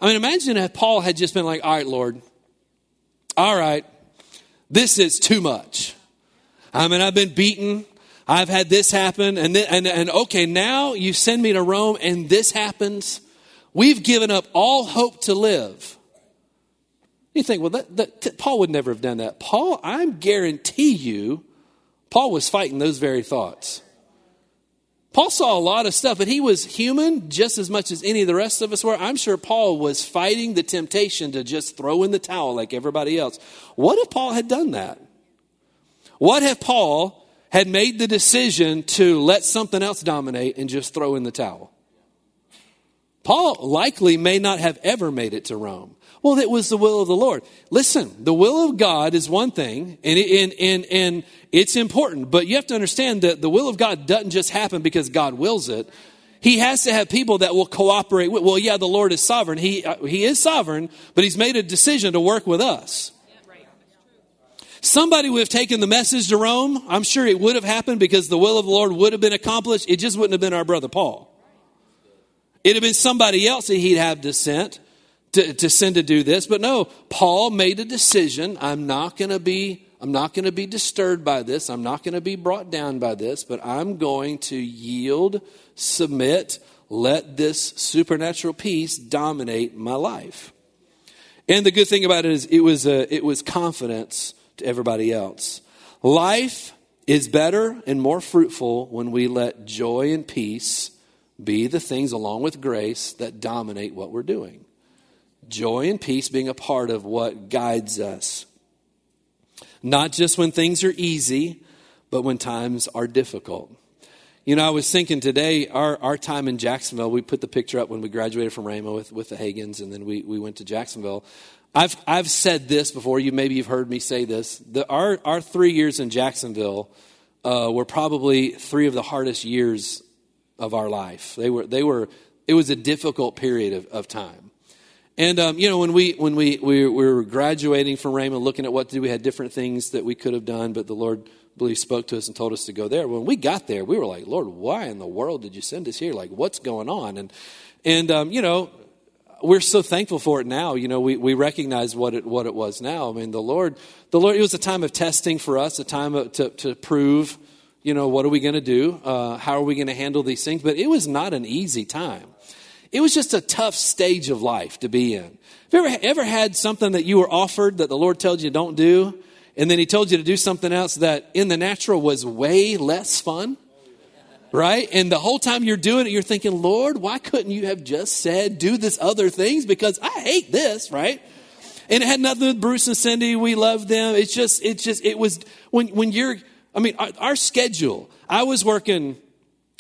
I mean, imagine if Paul had just been like, all right, Lord, all right, this is too much. I mean, I've been beaten. I've had this happen, and, then, and, and okay, now you send me to Rome, and this happens. We've given up all hope to live. You think, well, that, that, Paul would never have done that. Paul, I guarantee you, Paul was fighting those very thoughts. Paul saw a lot of stuff, but he was human just as much as any of the rest of us were. I'm sure Paul was fighting the temptation to just throw in the towel like everybody else. What if Paul had done that? What if Paul had made the decision to let something else dominate and just throw in the towel. Paul likely may not have ever made it to Rome. Well, it was the will of the Lord. Listen, the will of God is one thing, and, and, and, and it's important, but you have to understand that the will of God doesn't just happen because God wills it. He has to have people that will cooperate with. Well, yeah, the Lord is sovereign. He, uh, he is sovereign, but He's made a decision to work with us. Somebody would have taken the message to Rome. I'm sure it would have happened because the will of the Lord would have been accomplished. It just wouldn't have been our brother Paul. It'd have been somebody else that he'd have to send to, to send to do this. But no, Paul made a decision. I'm not going to be I'm not going to be disturbed by this. I'm not going to be brought down by this, but I'm going to yield, submit, let this supernatural peace dominate my life. And the good thing about it is it was a, it was confidence to everybody else. Life is better and more fruitful when we let joy and peace be the things, along with grace, that dominate what we're doing. Joy and peace being a part of what guides us. Not just when things are easy, but when times are difficult. You know, I was thinking today, our, our time in Jacksonville, we put the picture up when we graduated from Rhema with, with the Hagins, and then we, we went to Jacksonville. I've, I've said this before. You maybe you've heard me say this. The, our, our three years in Jacksonville uh, were probably three of the hardest years of our life. They were, they were, it was a difficult period of, of time. And, um, you know, when, we, when we, we, we were graduating from Rhema, looking at what to do, we had different things that we could have done, but the Lord, believe, spoke to us and told us to go there. When we got there, we were like, Lord, why in the world did you send us here? Like, what's going on? And, And, um, you know, we're so thankful for it now. You know, we, we recognize what it, what it was now. I mean, the Lord, the Lord, it was a time of testing for us, a time of, to, to prove, you know, what are we going to do? Uh, how are we going to handle these things? But it was not an easy time. It was just a tough stage of life to be in. Have you ever, ever had something that you were offered that the Lord told you don't do, and then He told you to do something else that in the natural was way less fun? Right? And the whole time you're doing it, you're thinking, Lord, why couldn't you have just said, do this other things? Because I hate this, right? And it had nothing with Bruce and Cindy. We love them. It's just, it's just, it was, when, when you're, I mean, our, our schedule, I was working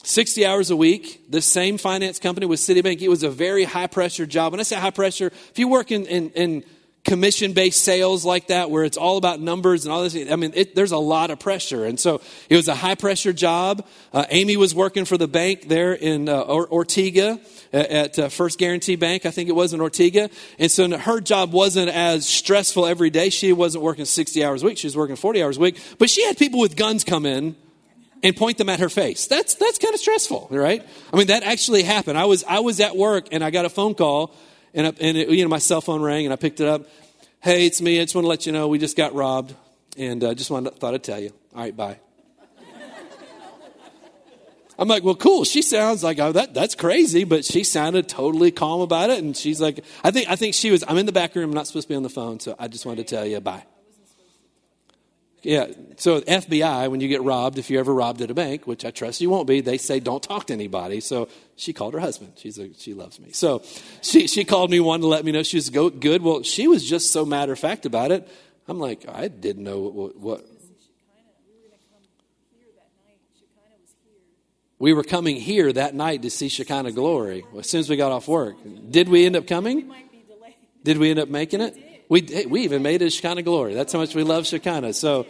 60 hours a week, the same finance company with Citibank. It was a very high pressure job. When I say high pressure, if you work in, in, in commission based sales like that where it's all about numbers and all this. I mean it, there's a lot of pressure. And so it was a high pressure job. Uh, amy was working for the bank there in uh, ortega at uh, first guarantee bank i think it was in ortega. And so her job wasn't as stressful every day. She wasn't working 60 hours a week. She was working 40 hours a week. But she had people with guns come in and point them at her face. That's that's kind of stressful right? I mean that actually happened. I was i was at work and i got a phone call and, I, and it, you know, my cell phone rang and I picked it up. Hey, it's me. I just want to let you know we just got robbed. And I uh, just wanted, thought I'd tell you. All right, bye. I'm like, well, cool. She sounds like oh, that. That's crazy, but she sounded totally calm about it. And she's like, I think, I think she was. I'm in the back room. I'm not supposed to be on the phone, so I just wanted to tell you, bye. Yeah. So FBI, when you get robbed, if you're ever robbed at a bank, which I trust you won't be, they say don't talk to anybody. So she called her husband. She's a, she loves me. So she she called me one to let me know she was go, good. Well, she was just so matter of fact about it. I'm like, I didn't know what. what we were coming here that night to see Shekinah glory as soon as we got off work. Did we end up coming? Did we end up making it? We, we even made it Shekinah glory. That's how much we love Shekinah. So,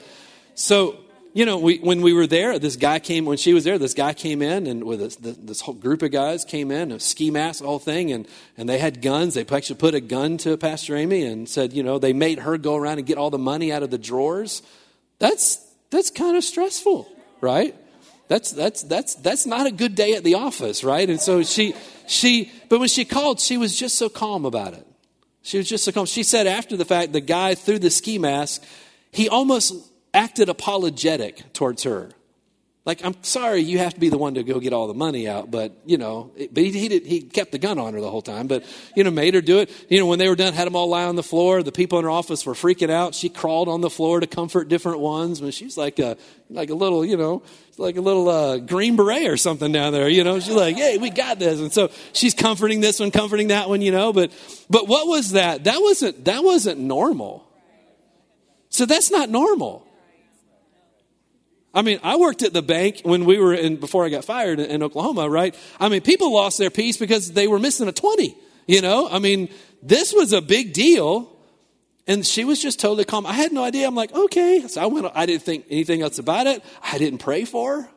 so you know, we, when we were there, this guy came, when she was there, this guy came in and with this, this whole group of guys came in, a ski mask, whole thing, and, and they had guns. They actually put a gun to Pastor Amy and said, you know, they made her go around and get all the money out of the drawers. That's, that's kind of stressful, right? That's, that's, that's, that's not a good day at the office, right? And so she, she, but when she called, she was just so calm about it. She was just calm. She said after the fact, the guy threw the ski mask, he almost acted apologetic towards her. Like, I'm sorry you have to be the one to go get all the money out, but, you know, but he, he, did, he kept the gun on her the whole time, but, you know, made her do it. You know, when they were done, had them all lie on the floor. The people in her office were freaking out. She crawled on the floor to comfort different ones. When she's like a, like a little, you know, like a little uh, green beret or something down there, you know. She's like, hey, we got this. And so she's comforting this one, comforting that one, you know. But, but what was that? That wasn't, that wasn't normal. So that's not normal. I mean, I worked at the bank when we were in, before I got fired in, Oklahoma, right? I mean, people lost their peace because they were missing a 20, you know? I mean, this was a big deal. And she was just totally calm. I had no idea. I'm like, okay. So I went, I didn't think anything else about it. I didn't pray for her.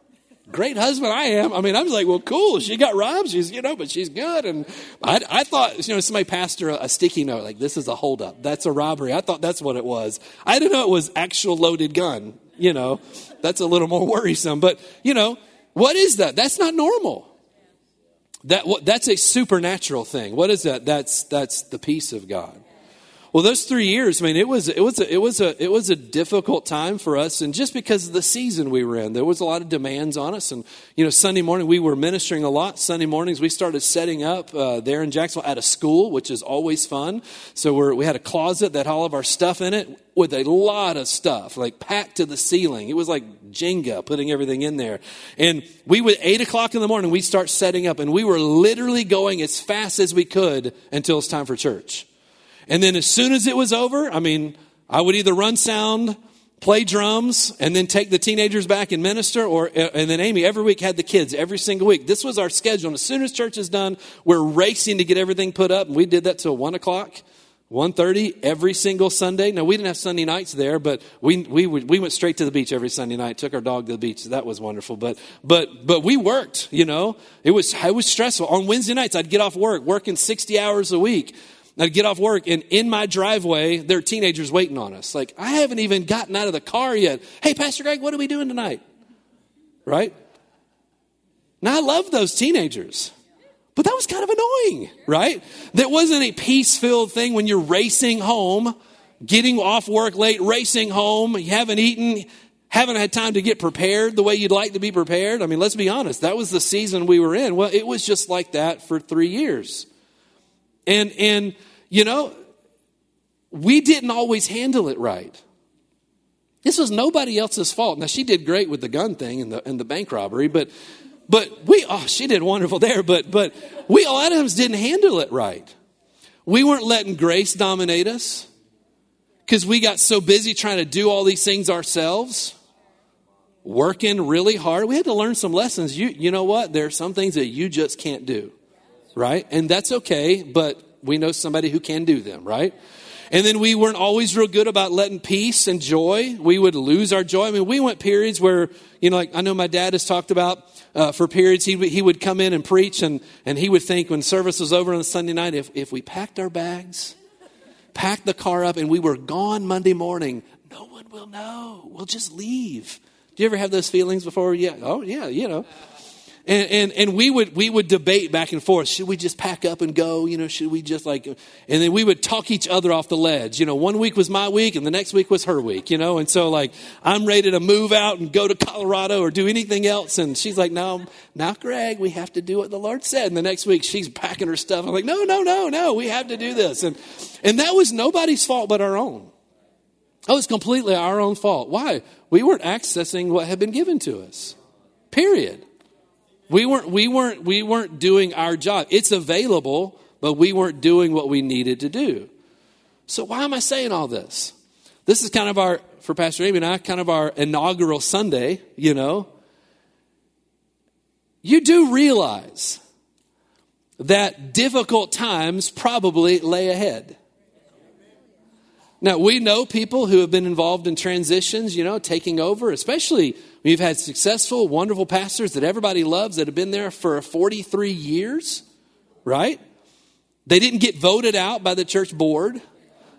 Great husband I am. I mean, I was like, well, cool. She got robbed. She's, you know, but she's good. And I, I thought, you know, somebody passed her a, a sticky note, like, this is a holdup. That's a robbery. I thought that's what it was. I didn't know it was actual loaded gun you know, that's a little more worrisome. But, you know, what is that? That's not normal. That, that's a supernatural thing. What is that? That's, that's the peace of God. Well, those three years, I mean, it was, it was, a, it was a, it was a difficult time for us. And just because of the season we were in, there was a lot of demands on us. And, you know, Sunday morning, we were ministering a lot. Sunday mornings, we started setting up uh, there in Jacksonville at a school, which is always fun. So we're, we had a closet that had all of our stuff in it with a lot of stuff, like packed to the ceiling. It was like Jenga, putting everything in there. And we would, eight o'clock in the morning, we'd start setting up, and we were literally going as fast as we could until it's time for church. And then as soon as it was over, I mean, I would either run sound, play drums, and then take the teenagers back and minister, or and then Amy every week had the kids every single week. This was our schedule. And as soon as church is done, we're racing to get everything put up, and we did that till one o'clock. 1.30 every single Sunday. Now, we didn't have Sunday nights there, but we, we, we went straight to the beach every Sunday night, took our dog to the beach. That was wonderful. But, but, but we worked, you know. It was, it was stressful. On Wednesday nights, I'd get off work, working 60 hours a week. I'd get off work, and in my driveway, there are teenagers waiting on us. Like, I haven't even gotten out of the car yet. Hey, Pastor Greg, what are we doing tonight? Right? Now, I love those teenagers. But that was kind of annoying, right? That wasn't a peace filled thing when you're racing home, getting off work late, racing home, you haven't eaten, haven't had time to get prepared the way you'd like to be prepared. I mean, let's be honest, that was the season we were in. Well, it was just like that for three years. And, and, you know, we didn't always handle it right. This was nobody else's fault. Now, she did great with the gun thing and the, and the bank robbery, but but we, oh, she did wonderful there, but, but we a lot of times didn't handle it right. We weren't letting grace dominate us because we got so busy trying to do all these things ourselves, working really hard. We had to learn some lessons. You, you know what? There are some things that you just can't do, right? And that's okay, but we know somebody who can do them, right? And then we weren't always real good about letting peace and joy. We would lose our joy. I mean, we went periods where, you know, like I know my dad has talked about uh, for periods, he, he would come in and preach, and, and he would think when service was over on a Sunday night, if, if we packed our bags, packed the car up, and we were gone Monday morning, no one will know. We'll just leave. Do you ever have those feelings before? Yeah. Oh, yeah, you know. And, and, and we would, we would debate back and forth. Should we just pack up and go? You know, should we just like, and then we would talk each other off the ledge. You know, one week was my week and the next week was her week, you know? And so like, I'm ready to move out and go to Colorado or do anything else. And she's like, no, now Greg, we have to do what the Lord said. And the next week she's packing her stuff. I'm like, no, no, no, no, we have to do this. And, and that was nobody's fault but our own. That was completely our own fault. Why? We weren't accessing what had been given to us. Period. We weren't, we weren't, we weren't doing our job. It's available, but we weren't doing what we needed to do. So why am I saying all this? This is kind of our, for Pastor Amy and I, kind of our inaugural Sunday, you know. You do realize that difficult times probably lay ahead. Now, we know people who have been involved in transitions, you know, taking over, especially we've had successful, wonderful pastors that everybody loves that have been there for 43 years, right? They didn't get voted out by the church board.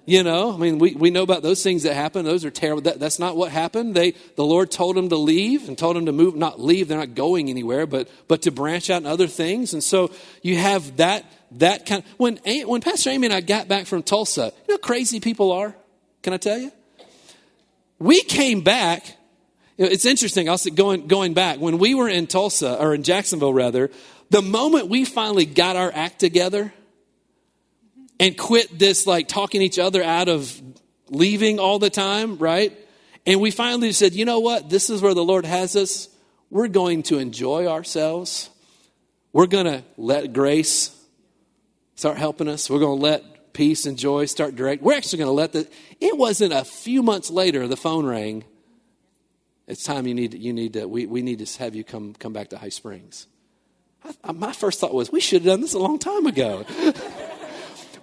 You know, I mean, we, we know about those things that happen. Those are terrible. That, that's not what happened. They, the Lord told them to leave and told them to move, not leave, they're not going anywhere, but, but to branch out in other things. And so you have that, that kind of, when, when Pastor Amy and I got back from Tulsa, you know crazy people are? Can I tell you? We came back. It's interesting. Say going, going back, when we were in Tulsa, or in Jacksonville rather, the moment we finally got our act together, and quit this like talking each other out of leaving all the time, right? And we finally said, you know what? This is where the Lord has us. We're going to enjoy ourselves. We're going to let grace start helping us. We're going to let peace and joy start direct. We're actually going to let the. It wasn't a few months later the phone rang. It's time you need you need to we, we need to have you come come back to High Springs. I, my first thought was we should have done this a long time ago.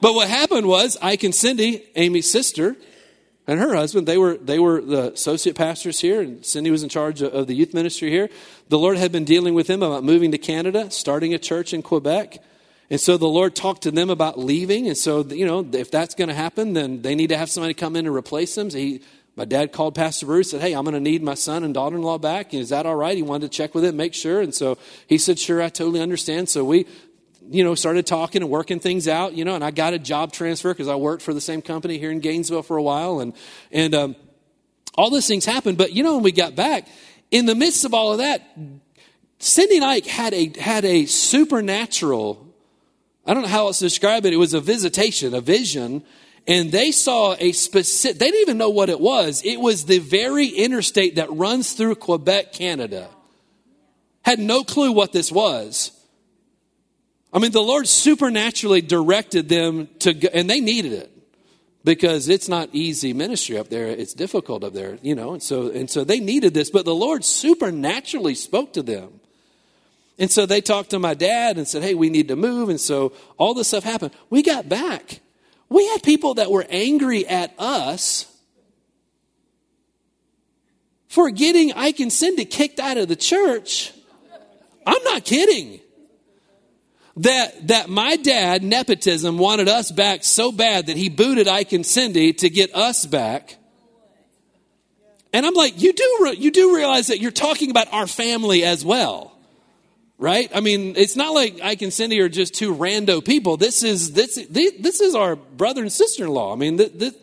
But what happened was Ike and Cindy, Amy's sister, and her husband, they were, they were the associate pastors here, and Cindy was in charge of the youth ministry here. The Lord had been dealing with them about moving to Canada, starting a church in Quebec. And so the Lord talked to them about leaving. And so, you know, if that's going to happen, then they need to have somebody come in and replace them. So he, my dad called Pastor Bruce, and said, Hey, I'm going to need my son and daughter in law back. Is that all right? He wanted to check with it, make sure. And so he said, Sure, I totally understand. So we you know, started talking and working things out, you know, and I got a job transfer because I worked for the same company here in Gainesville for a while. And, and um, all those things happened. But, you know, when we got back, in the midst of all of that, Cindy and Ike had a, had a supernatural, I don't know how else to describe it. It was a visitation, a vision. And they saw a specific, they didn't even know what it was. It was the very interstate that runs through Quebec, Canada. Had no clue what this was. I mean, the Lord supernaturally directed them to go, and they needed it because it's not easy ministry up there. It's difficult up there, you know. And so, and so they needed this, but the Lord supernaturally spoke to them. And so they talked to my dad and said, "Hey, we need to move." And so all this stuff happened. We got back. We had people that were angry at us for getting Ike and Cindy kicked out of the church. I'm not kidding that, that my dad, nepotism, wanted us back so bad that he booted Ike and Cindy to get us back. And I'm like, you do, you do realize that you're talking about our family as well, right? I mean, it's not like Ike and Cindy are just two rando people. This is this this is our brother and sister in law. I mean, this, this,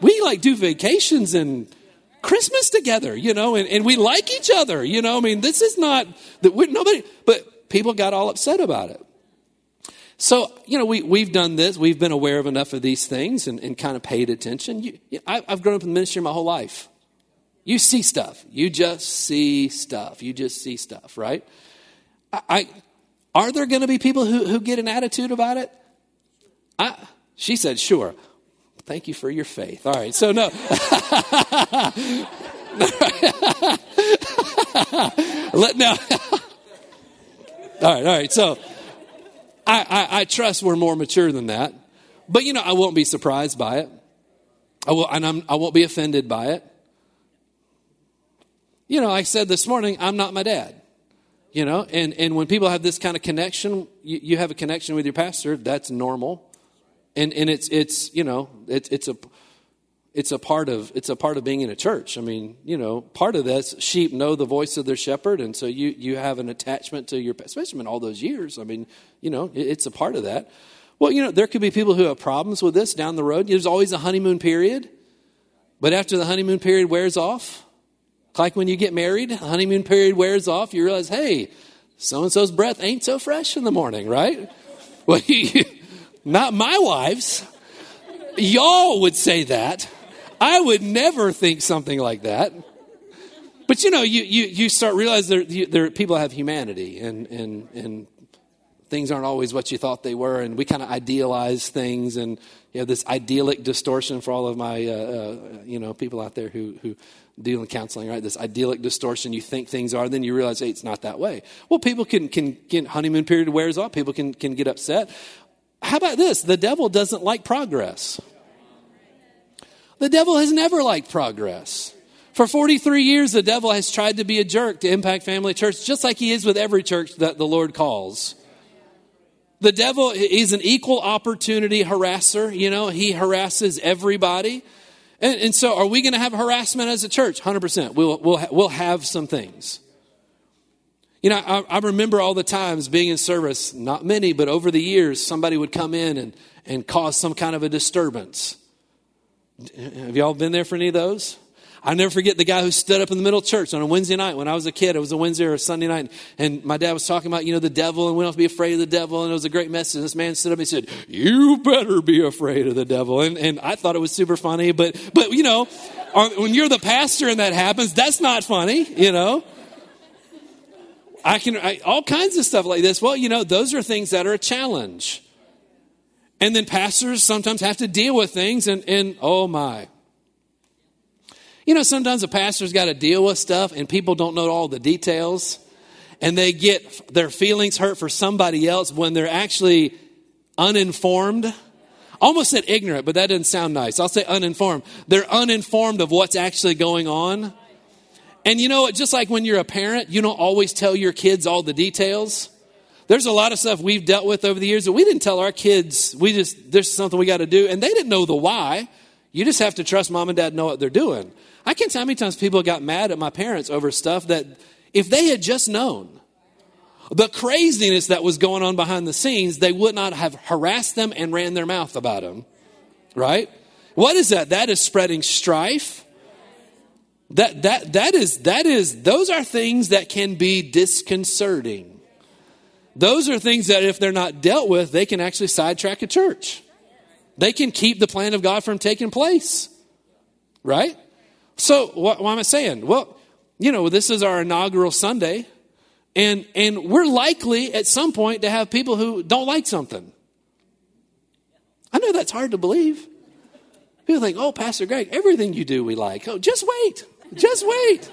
we like do vacations and Christmas together, you know, and, and we like each other, you know. I mean, this is not that we nobody, but people got all upset about it. So, you know, we, we've done this. We've been aware of enough of these things and, and kind of paid attention. You, I, I've grown up in the ministry my whole life. You see stuff. You just see stuff. You just see stuff, right? I, I are there going to be people who, who get an attitude about it? I, she said, sure. Thank you for your faith. All right, so no. Let now. all right, all right. So I, I, I trust we're more mature than that, but you know I won't be surprised by it. I will, and I'm, I won't be offended by it. You know, I said this morning, I'm not my dad. You know, and, and when people have this kind of connection, you, you have a connection with your pastor, that's normal. And, and it's, it's, you know, it, it's a, it's a part of it's a part of being in a church. I mean, you know, part of this sheep know the voice of their shepherd, and so you you have an attachment to your especially in all those years. I mean, you know, it's a part of that. Well, you know, there could be people who have problems with this down the road. There's always a honeymoon period, but after the honeymoon period wears off, like when you get married, the honeymoon period wears off, you realize, hey, so and so's breath ain't so fresh in the morning, right? Well, not my wife's. Y'all would say that. I would never think something like that. But you know, you, you, you start realizing there, there, people have humanity and, and, and things aren't always what you thought they were. And we kind of idealize things and you know, this idyllic distortion for all of my, uh, uh, you know, people out there who, who deal in counseling, right? This idyllic distortion. You think things are, then you realize, hey, it's not that way. Well, people can, can get honeymoon period wears off. People can, can get upset. How about this? The devil doesn't like progress. The devil has never liked progress. For 43 years, the devil has tried to be a jerk to Impact Family Church, just like he is with every church that the Lord calls. The devil is an equal opportunity harasser. You know, he harasses everybody. And, and so, are we going to have harassment as a church? 100%. We'll, we'll, we'll have some things. You know, I, I, remember all the times being in service, not many, but over the years, somebody would come in and, and cause some kind of a disturbance. Have y'all been there for any of those? I never forget the guy who stood up in the middle of church on a Wednesday night when I was a kid. It was a Wednesday or a Sunday night. And my dad was talking about, you know, the devil and we don't have to be afraid of the devil. And it was a great message. And this man stood up and said, You better be afraid of the devil. And, and I thought it was super funny. But, but you know, when you're the pastor and that happens, that's not funny, you know. I can, I, all kinds of stuff like this. Well, you know, those are things that are a challenge. And then pastors sometimes have to deal with things, and, and oh my. You know, sometimes a pastor's got to deal with stuff, and people don't know all the details, and they get their feelings hurt for somebody else when they're actually uninformed. Almost said ignorant, but that doesn't sound nice. I'll say uninformed. They're uninformed of what's actually going on. And you know, just like when you're a parent, you don't always tell your kids all the details. There's a lot of stuff we've dealt with over the years that we didn't tell our kids. We just, there's something we got to do. And they didn't know the why. You just have to trust mom and dad know what they're doing. I can't tell how many times people got mad at my parents over stuff that if they had just known the craziness that was going on behind the scenes, they would not have harassed them and ran their mouth about them. Right? What is that? That is spreading strife. That, that, that is, that is, those are things that can be disconcerting. Those are things that, if they're not dealt with, they can actually sidetrack a church. They can keep the plan of God from taking place. Right? So, what, what am I saying? Well, you know, this is our inaugural Sunday, and, and we're likely at some point to have people who don't like something. I know that's hard to believe. People think, oh, Pastor Greg, everything you do we like. Oh, just wait. Just wait.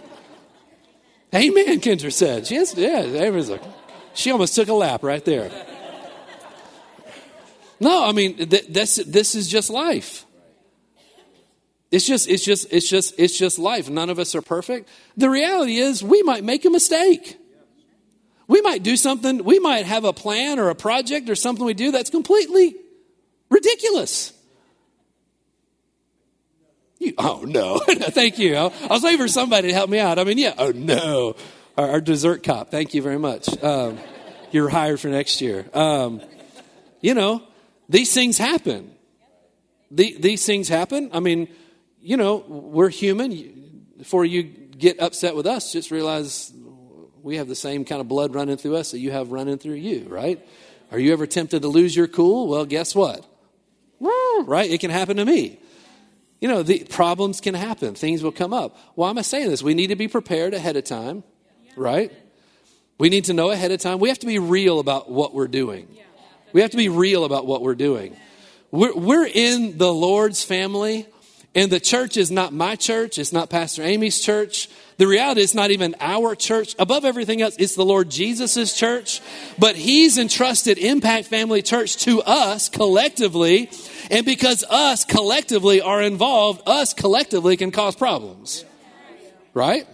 Amen, Kendra said. Yes, yeah, everyone's like, she almost took a lap right there. No, I mean th- this. This is just life. It's just, it's just, it's just, it's just life. None of us are perfect. The reality is, we might make a mistake. We might do something. We might have a plan or a project or something we do that's completely ridiculous. You, oh no, thank you. I was waiting for somebody to help me out. I mean, yeah. Oh no. our, our dessert cop. Thank you very much. Um, you're hired for next year. Um, you know, these things happen. The, these things happen. I mean, you know, we're human. Before you get upset with us, just realize we have the same kind of blood running through us that you have running through you, right? Are you ever tempted to lose your cool? Well, guess what? Right? It can happen to me. You know, the problems can happen. Things will come up. Why am I saying this? We need to be prepared ahead of time, right? We need to know ahead of time. We have to be real about what we're doing. We have to be real about what we're doing. We're, we're in the Lord's family, and the church is not my church, it's not Pastor Amy's church. The reality is not even our church. Above everything else, it's the Lord Jesus' church. But He's entrusted Impact Family Church to us collectively. And because us collectively are involved, us collectively can cause problems. Right?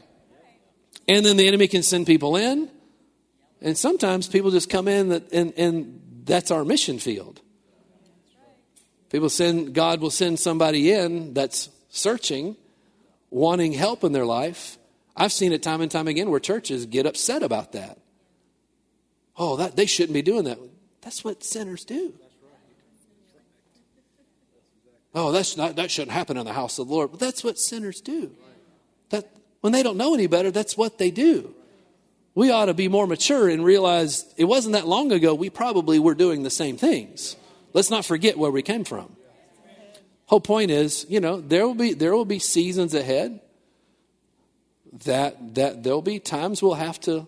And then the enemy can send people in. And sometimes people just come in that, and, and that's our mission field. People send, God will send somebody in that's searching, wanting help in their life. I've seen it time and time again where churches get upset about that. Oh, that they shouldn't be doing that. That's what sinners do. Oh, that's not, that shouldn't happen in the house of the Lord. But that's what sinners do. That when they don't know any better, that's what they do. We ought to be more mature and realize it wasn't that long ago we probably were doing the same things. Let's not forget where we came from. Whole point is, you know, there will be there will be seasons ahead that that there'll be times we'll have to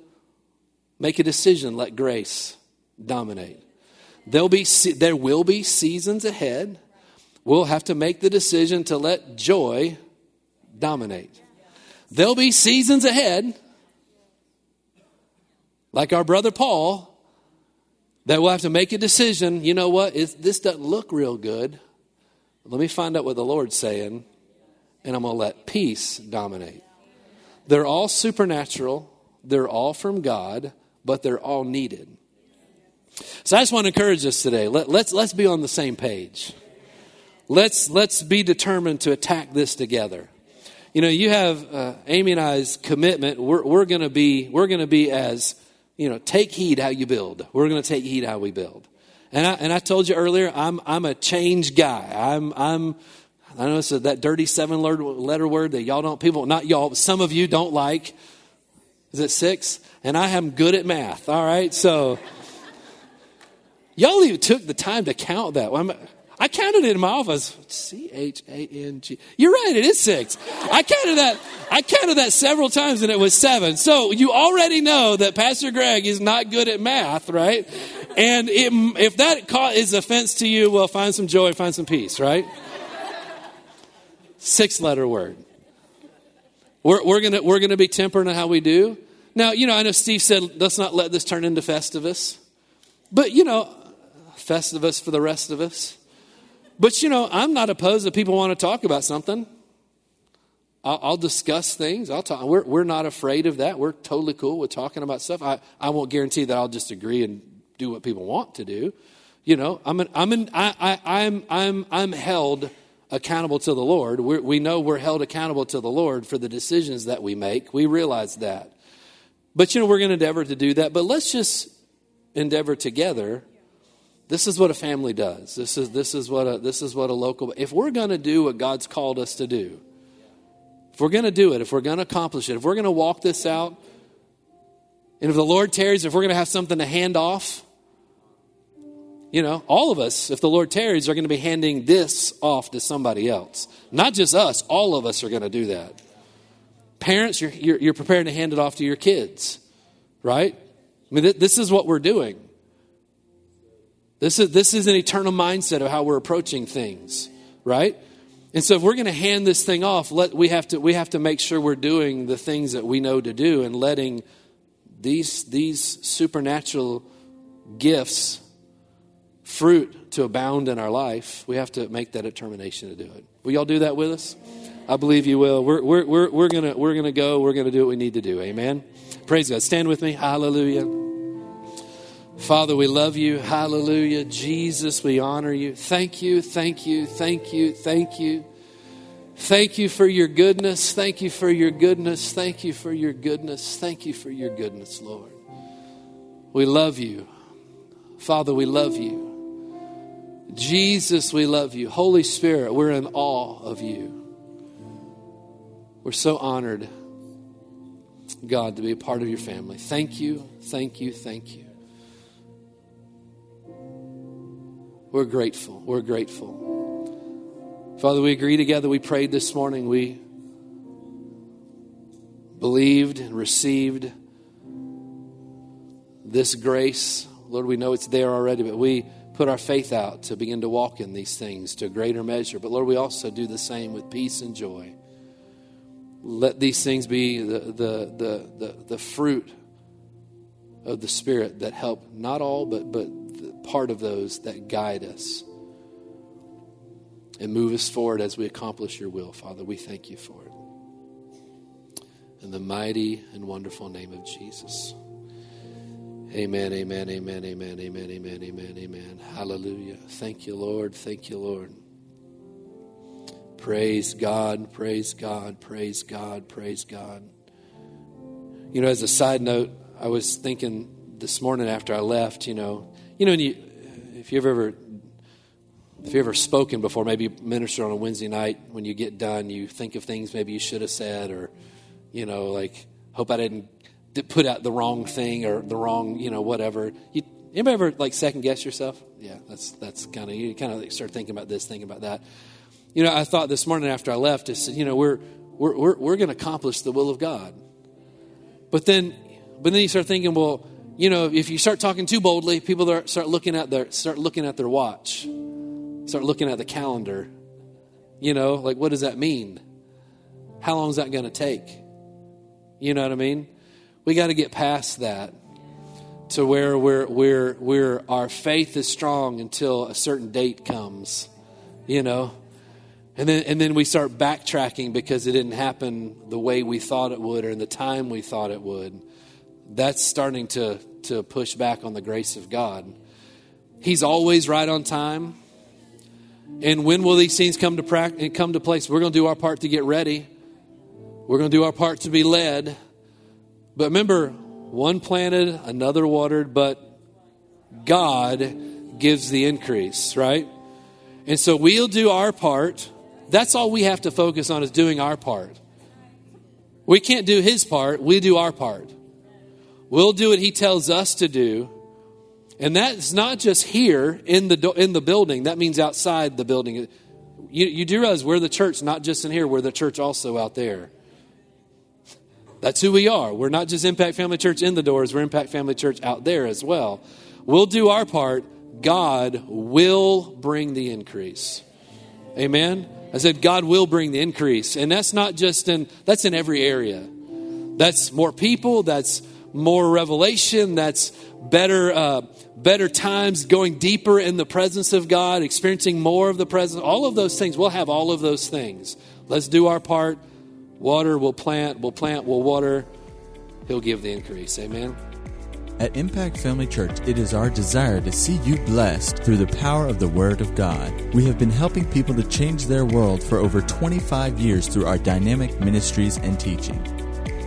make a decision, let grace dominate. There'll be there will be seasons ahead. We'll have to make the decision to let joy dominate. There'll be seasons ahead, like our brother Paul, that we'll have to make a decision. You know what? This doesn't look real good. Let me find out what the Lord's saying, and I'm going to let peace dominate. They're all supernatural, they're all from God, but they're all needed. So I just want to encourage us today. Let, let's, let's be on the same page. Let's, let's be determined to attack this together. You know, you have uh, Amy and I's commitment. We're, we're going to be we're going to be as you know, take heed how you build. We're going to take heed how we build. And I, and I told you earlier, I'm I'm a change guy. I'm I'm I know it's a, that dirty seven letter word that y'all don't people not y'all, but some of you don't like. Is it six? And I am good at math. All right, so y'all even took the time to count that. I counted it in my office. C H A N G. You're right, it is six. I counted that. I counted that several times and it was seven. So you already know that Pastor Greg is not good at math, right? And it, if that is offense to you, well, find some joy, find some peace, right? Six letter word. We're, we're gonna we're gonna be tempered in how we do. Now, you know, I know Steve said let's not let this turn into Festivus, but you know, Festivus for the rest of us. But you know, I'm not opposed if people want to talk about something. I'll, I'll discuss things. I'll talk. We're, we're not afraid of that. We're totally cool with talking about stuff. I, I won't guarantee that I'll just agree and do what people want to do. You know, I'm an, I'm an, I, I, I'm I'm I'm held accountable to the Lord. We're, we know we're held accountable to the Lord for the decisions that we make. We realize that. But you know, we're going to endeavor to do that. But let's just endeavor together this is what a family does. This is, this is, what, a, this is what a local, if we're going to do what God's called us to do, if we're going to do it, if we're going to accomplish it, if we're going to walk this out, and if the Lord tarries, if we're going to have something to hand off, you know, all of us, if the Lord tarries, are going to be handing this off to somebody else. Not just us, all of us are going to do that. Parents, you're, you're, you're preparing to hand it off to your kids, right? I mean, th- this is what we're doing. This is, this is an eternal mindset of how we're approaching things, right? And so if we're going to hand this thing off, let, we, have to, we have to make sure we're doing the things that we know to do and letting these, these supernatural gifts, fruit to abound in our life. We have to make that determination to do it. Will y'all do that with us? I believe you will. We're, we're, we're, we're going we're gonna go. We're going to do what we need to do. Amen. Praise God. Stand with me. Hallelujah. Father, we love you. Hallelujah. Jesus, we honor you. Thank you, thank you, thank you, thank you. Thank you for your goodness. Thank you for your goodness. Thank you for your goodness. Thank you for your goodness, Lord. We love you. Father, we love you. Jesus, we love you. Holy Spirit, we're in awe of you. We're so honored, God, to be a part of your family. Thank you, thank you, thank you. We're grateful. We're grateful. Father, we agree together. We prayed this morning. We believed and received this grace. Lord, we know it's there already, but we put our faith out to begin to walk in these things to a greater measure. But Lord, we also do the same with peace and joy. Let these things be the, the, the, the, the fruit of the Spirit that help not all, but, but part of those that guide us and move us forward as we accomplish your will, Father. We thank you for it. In the mighty and wonderful name of Jesus. Amen, amen, amen, amen, amen, amen, amen, amen. Hallelujah. Thank you, Lord. Thank you, Lord. Praise God, praise God, praise God, praise God. You know, as a side note, I was thinking this morning after I left, you know, you know, you, if you've ever if you've ever spoken before, maybe minister on a Wednesday night, when you get done, you think of things maybe you should have said, or, you know, like, hope I didn't put out the wrong thing or the wrong, you know, whatever. You, anybody ever like second guess yourself? Yeah, that's that's kind of you kind of start thinking about this, thinking about that. You know, I thought this morning after I left, I said, you know, we're we're we're, we're going to accomplish the will of God. But then, but then you start thinking, well, you know, if you start talking too boldly, people start looking at their start looking at their watch, start looking at the calendar. You know, like what does that mean? How long is that going to take? You know what I mean? We got to get past that to where we're, we're, we're, our faith is strong until a certain date comes, you know? And then, and then we start backtracking because it didn't happen the way we thought it would or in the time we thought it would. That's starting to, to push back on the grace of God. He's always right on time. And when will these things come to practice, come to place? We're going to do our part to get ready. We're going to do our part to be led. But remember, one planted, another watered, but God gives the increase, right? And so we'll do our part. That's all we have to focus on is doing our part. We can't do his part, we do our part. We'll do what he tells us to do. And that's not just here in the, in the building, that means outside the building. You, you do realize we're the church, not just in here, we're the church also out there. That's who we are. We're not just Impact Family Church in the doors, we're Impact Family Church out there as well. We'll do our part. God will bring the increase. Amen. I said God will bring the increase. And that's not just in that's in every area. That's more people, that's more revelation, that's better uh, better times going deeper in the presence of God, experiencing more of the presence. All of those things, we'll have all of those things. Let's do our part. Water will plant, we'll plant, we'll water. He'll give the increase. Amen. At Impact Family Church, it is our desire to see you blessed through the power of the Word of God. We have been helping people to change their world for over 25 years through our dynamic ministries and teaching.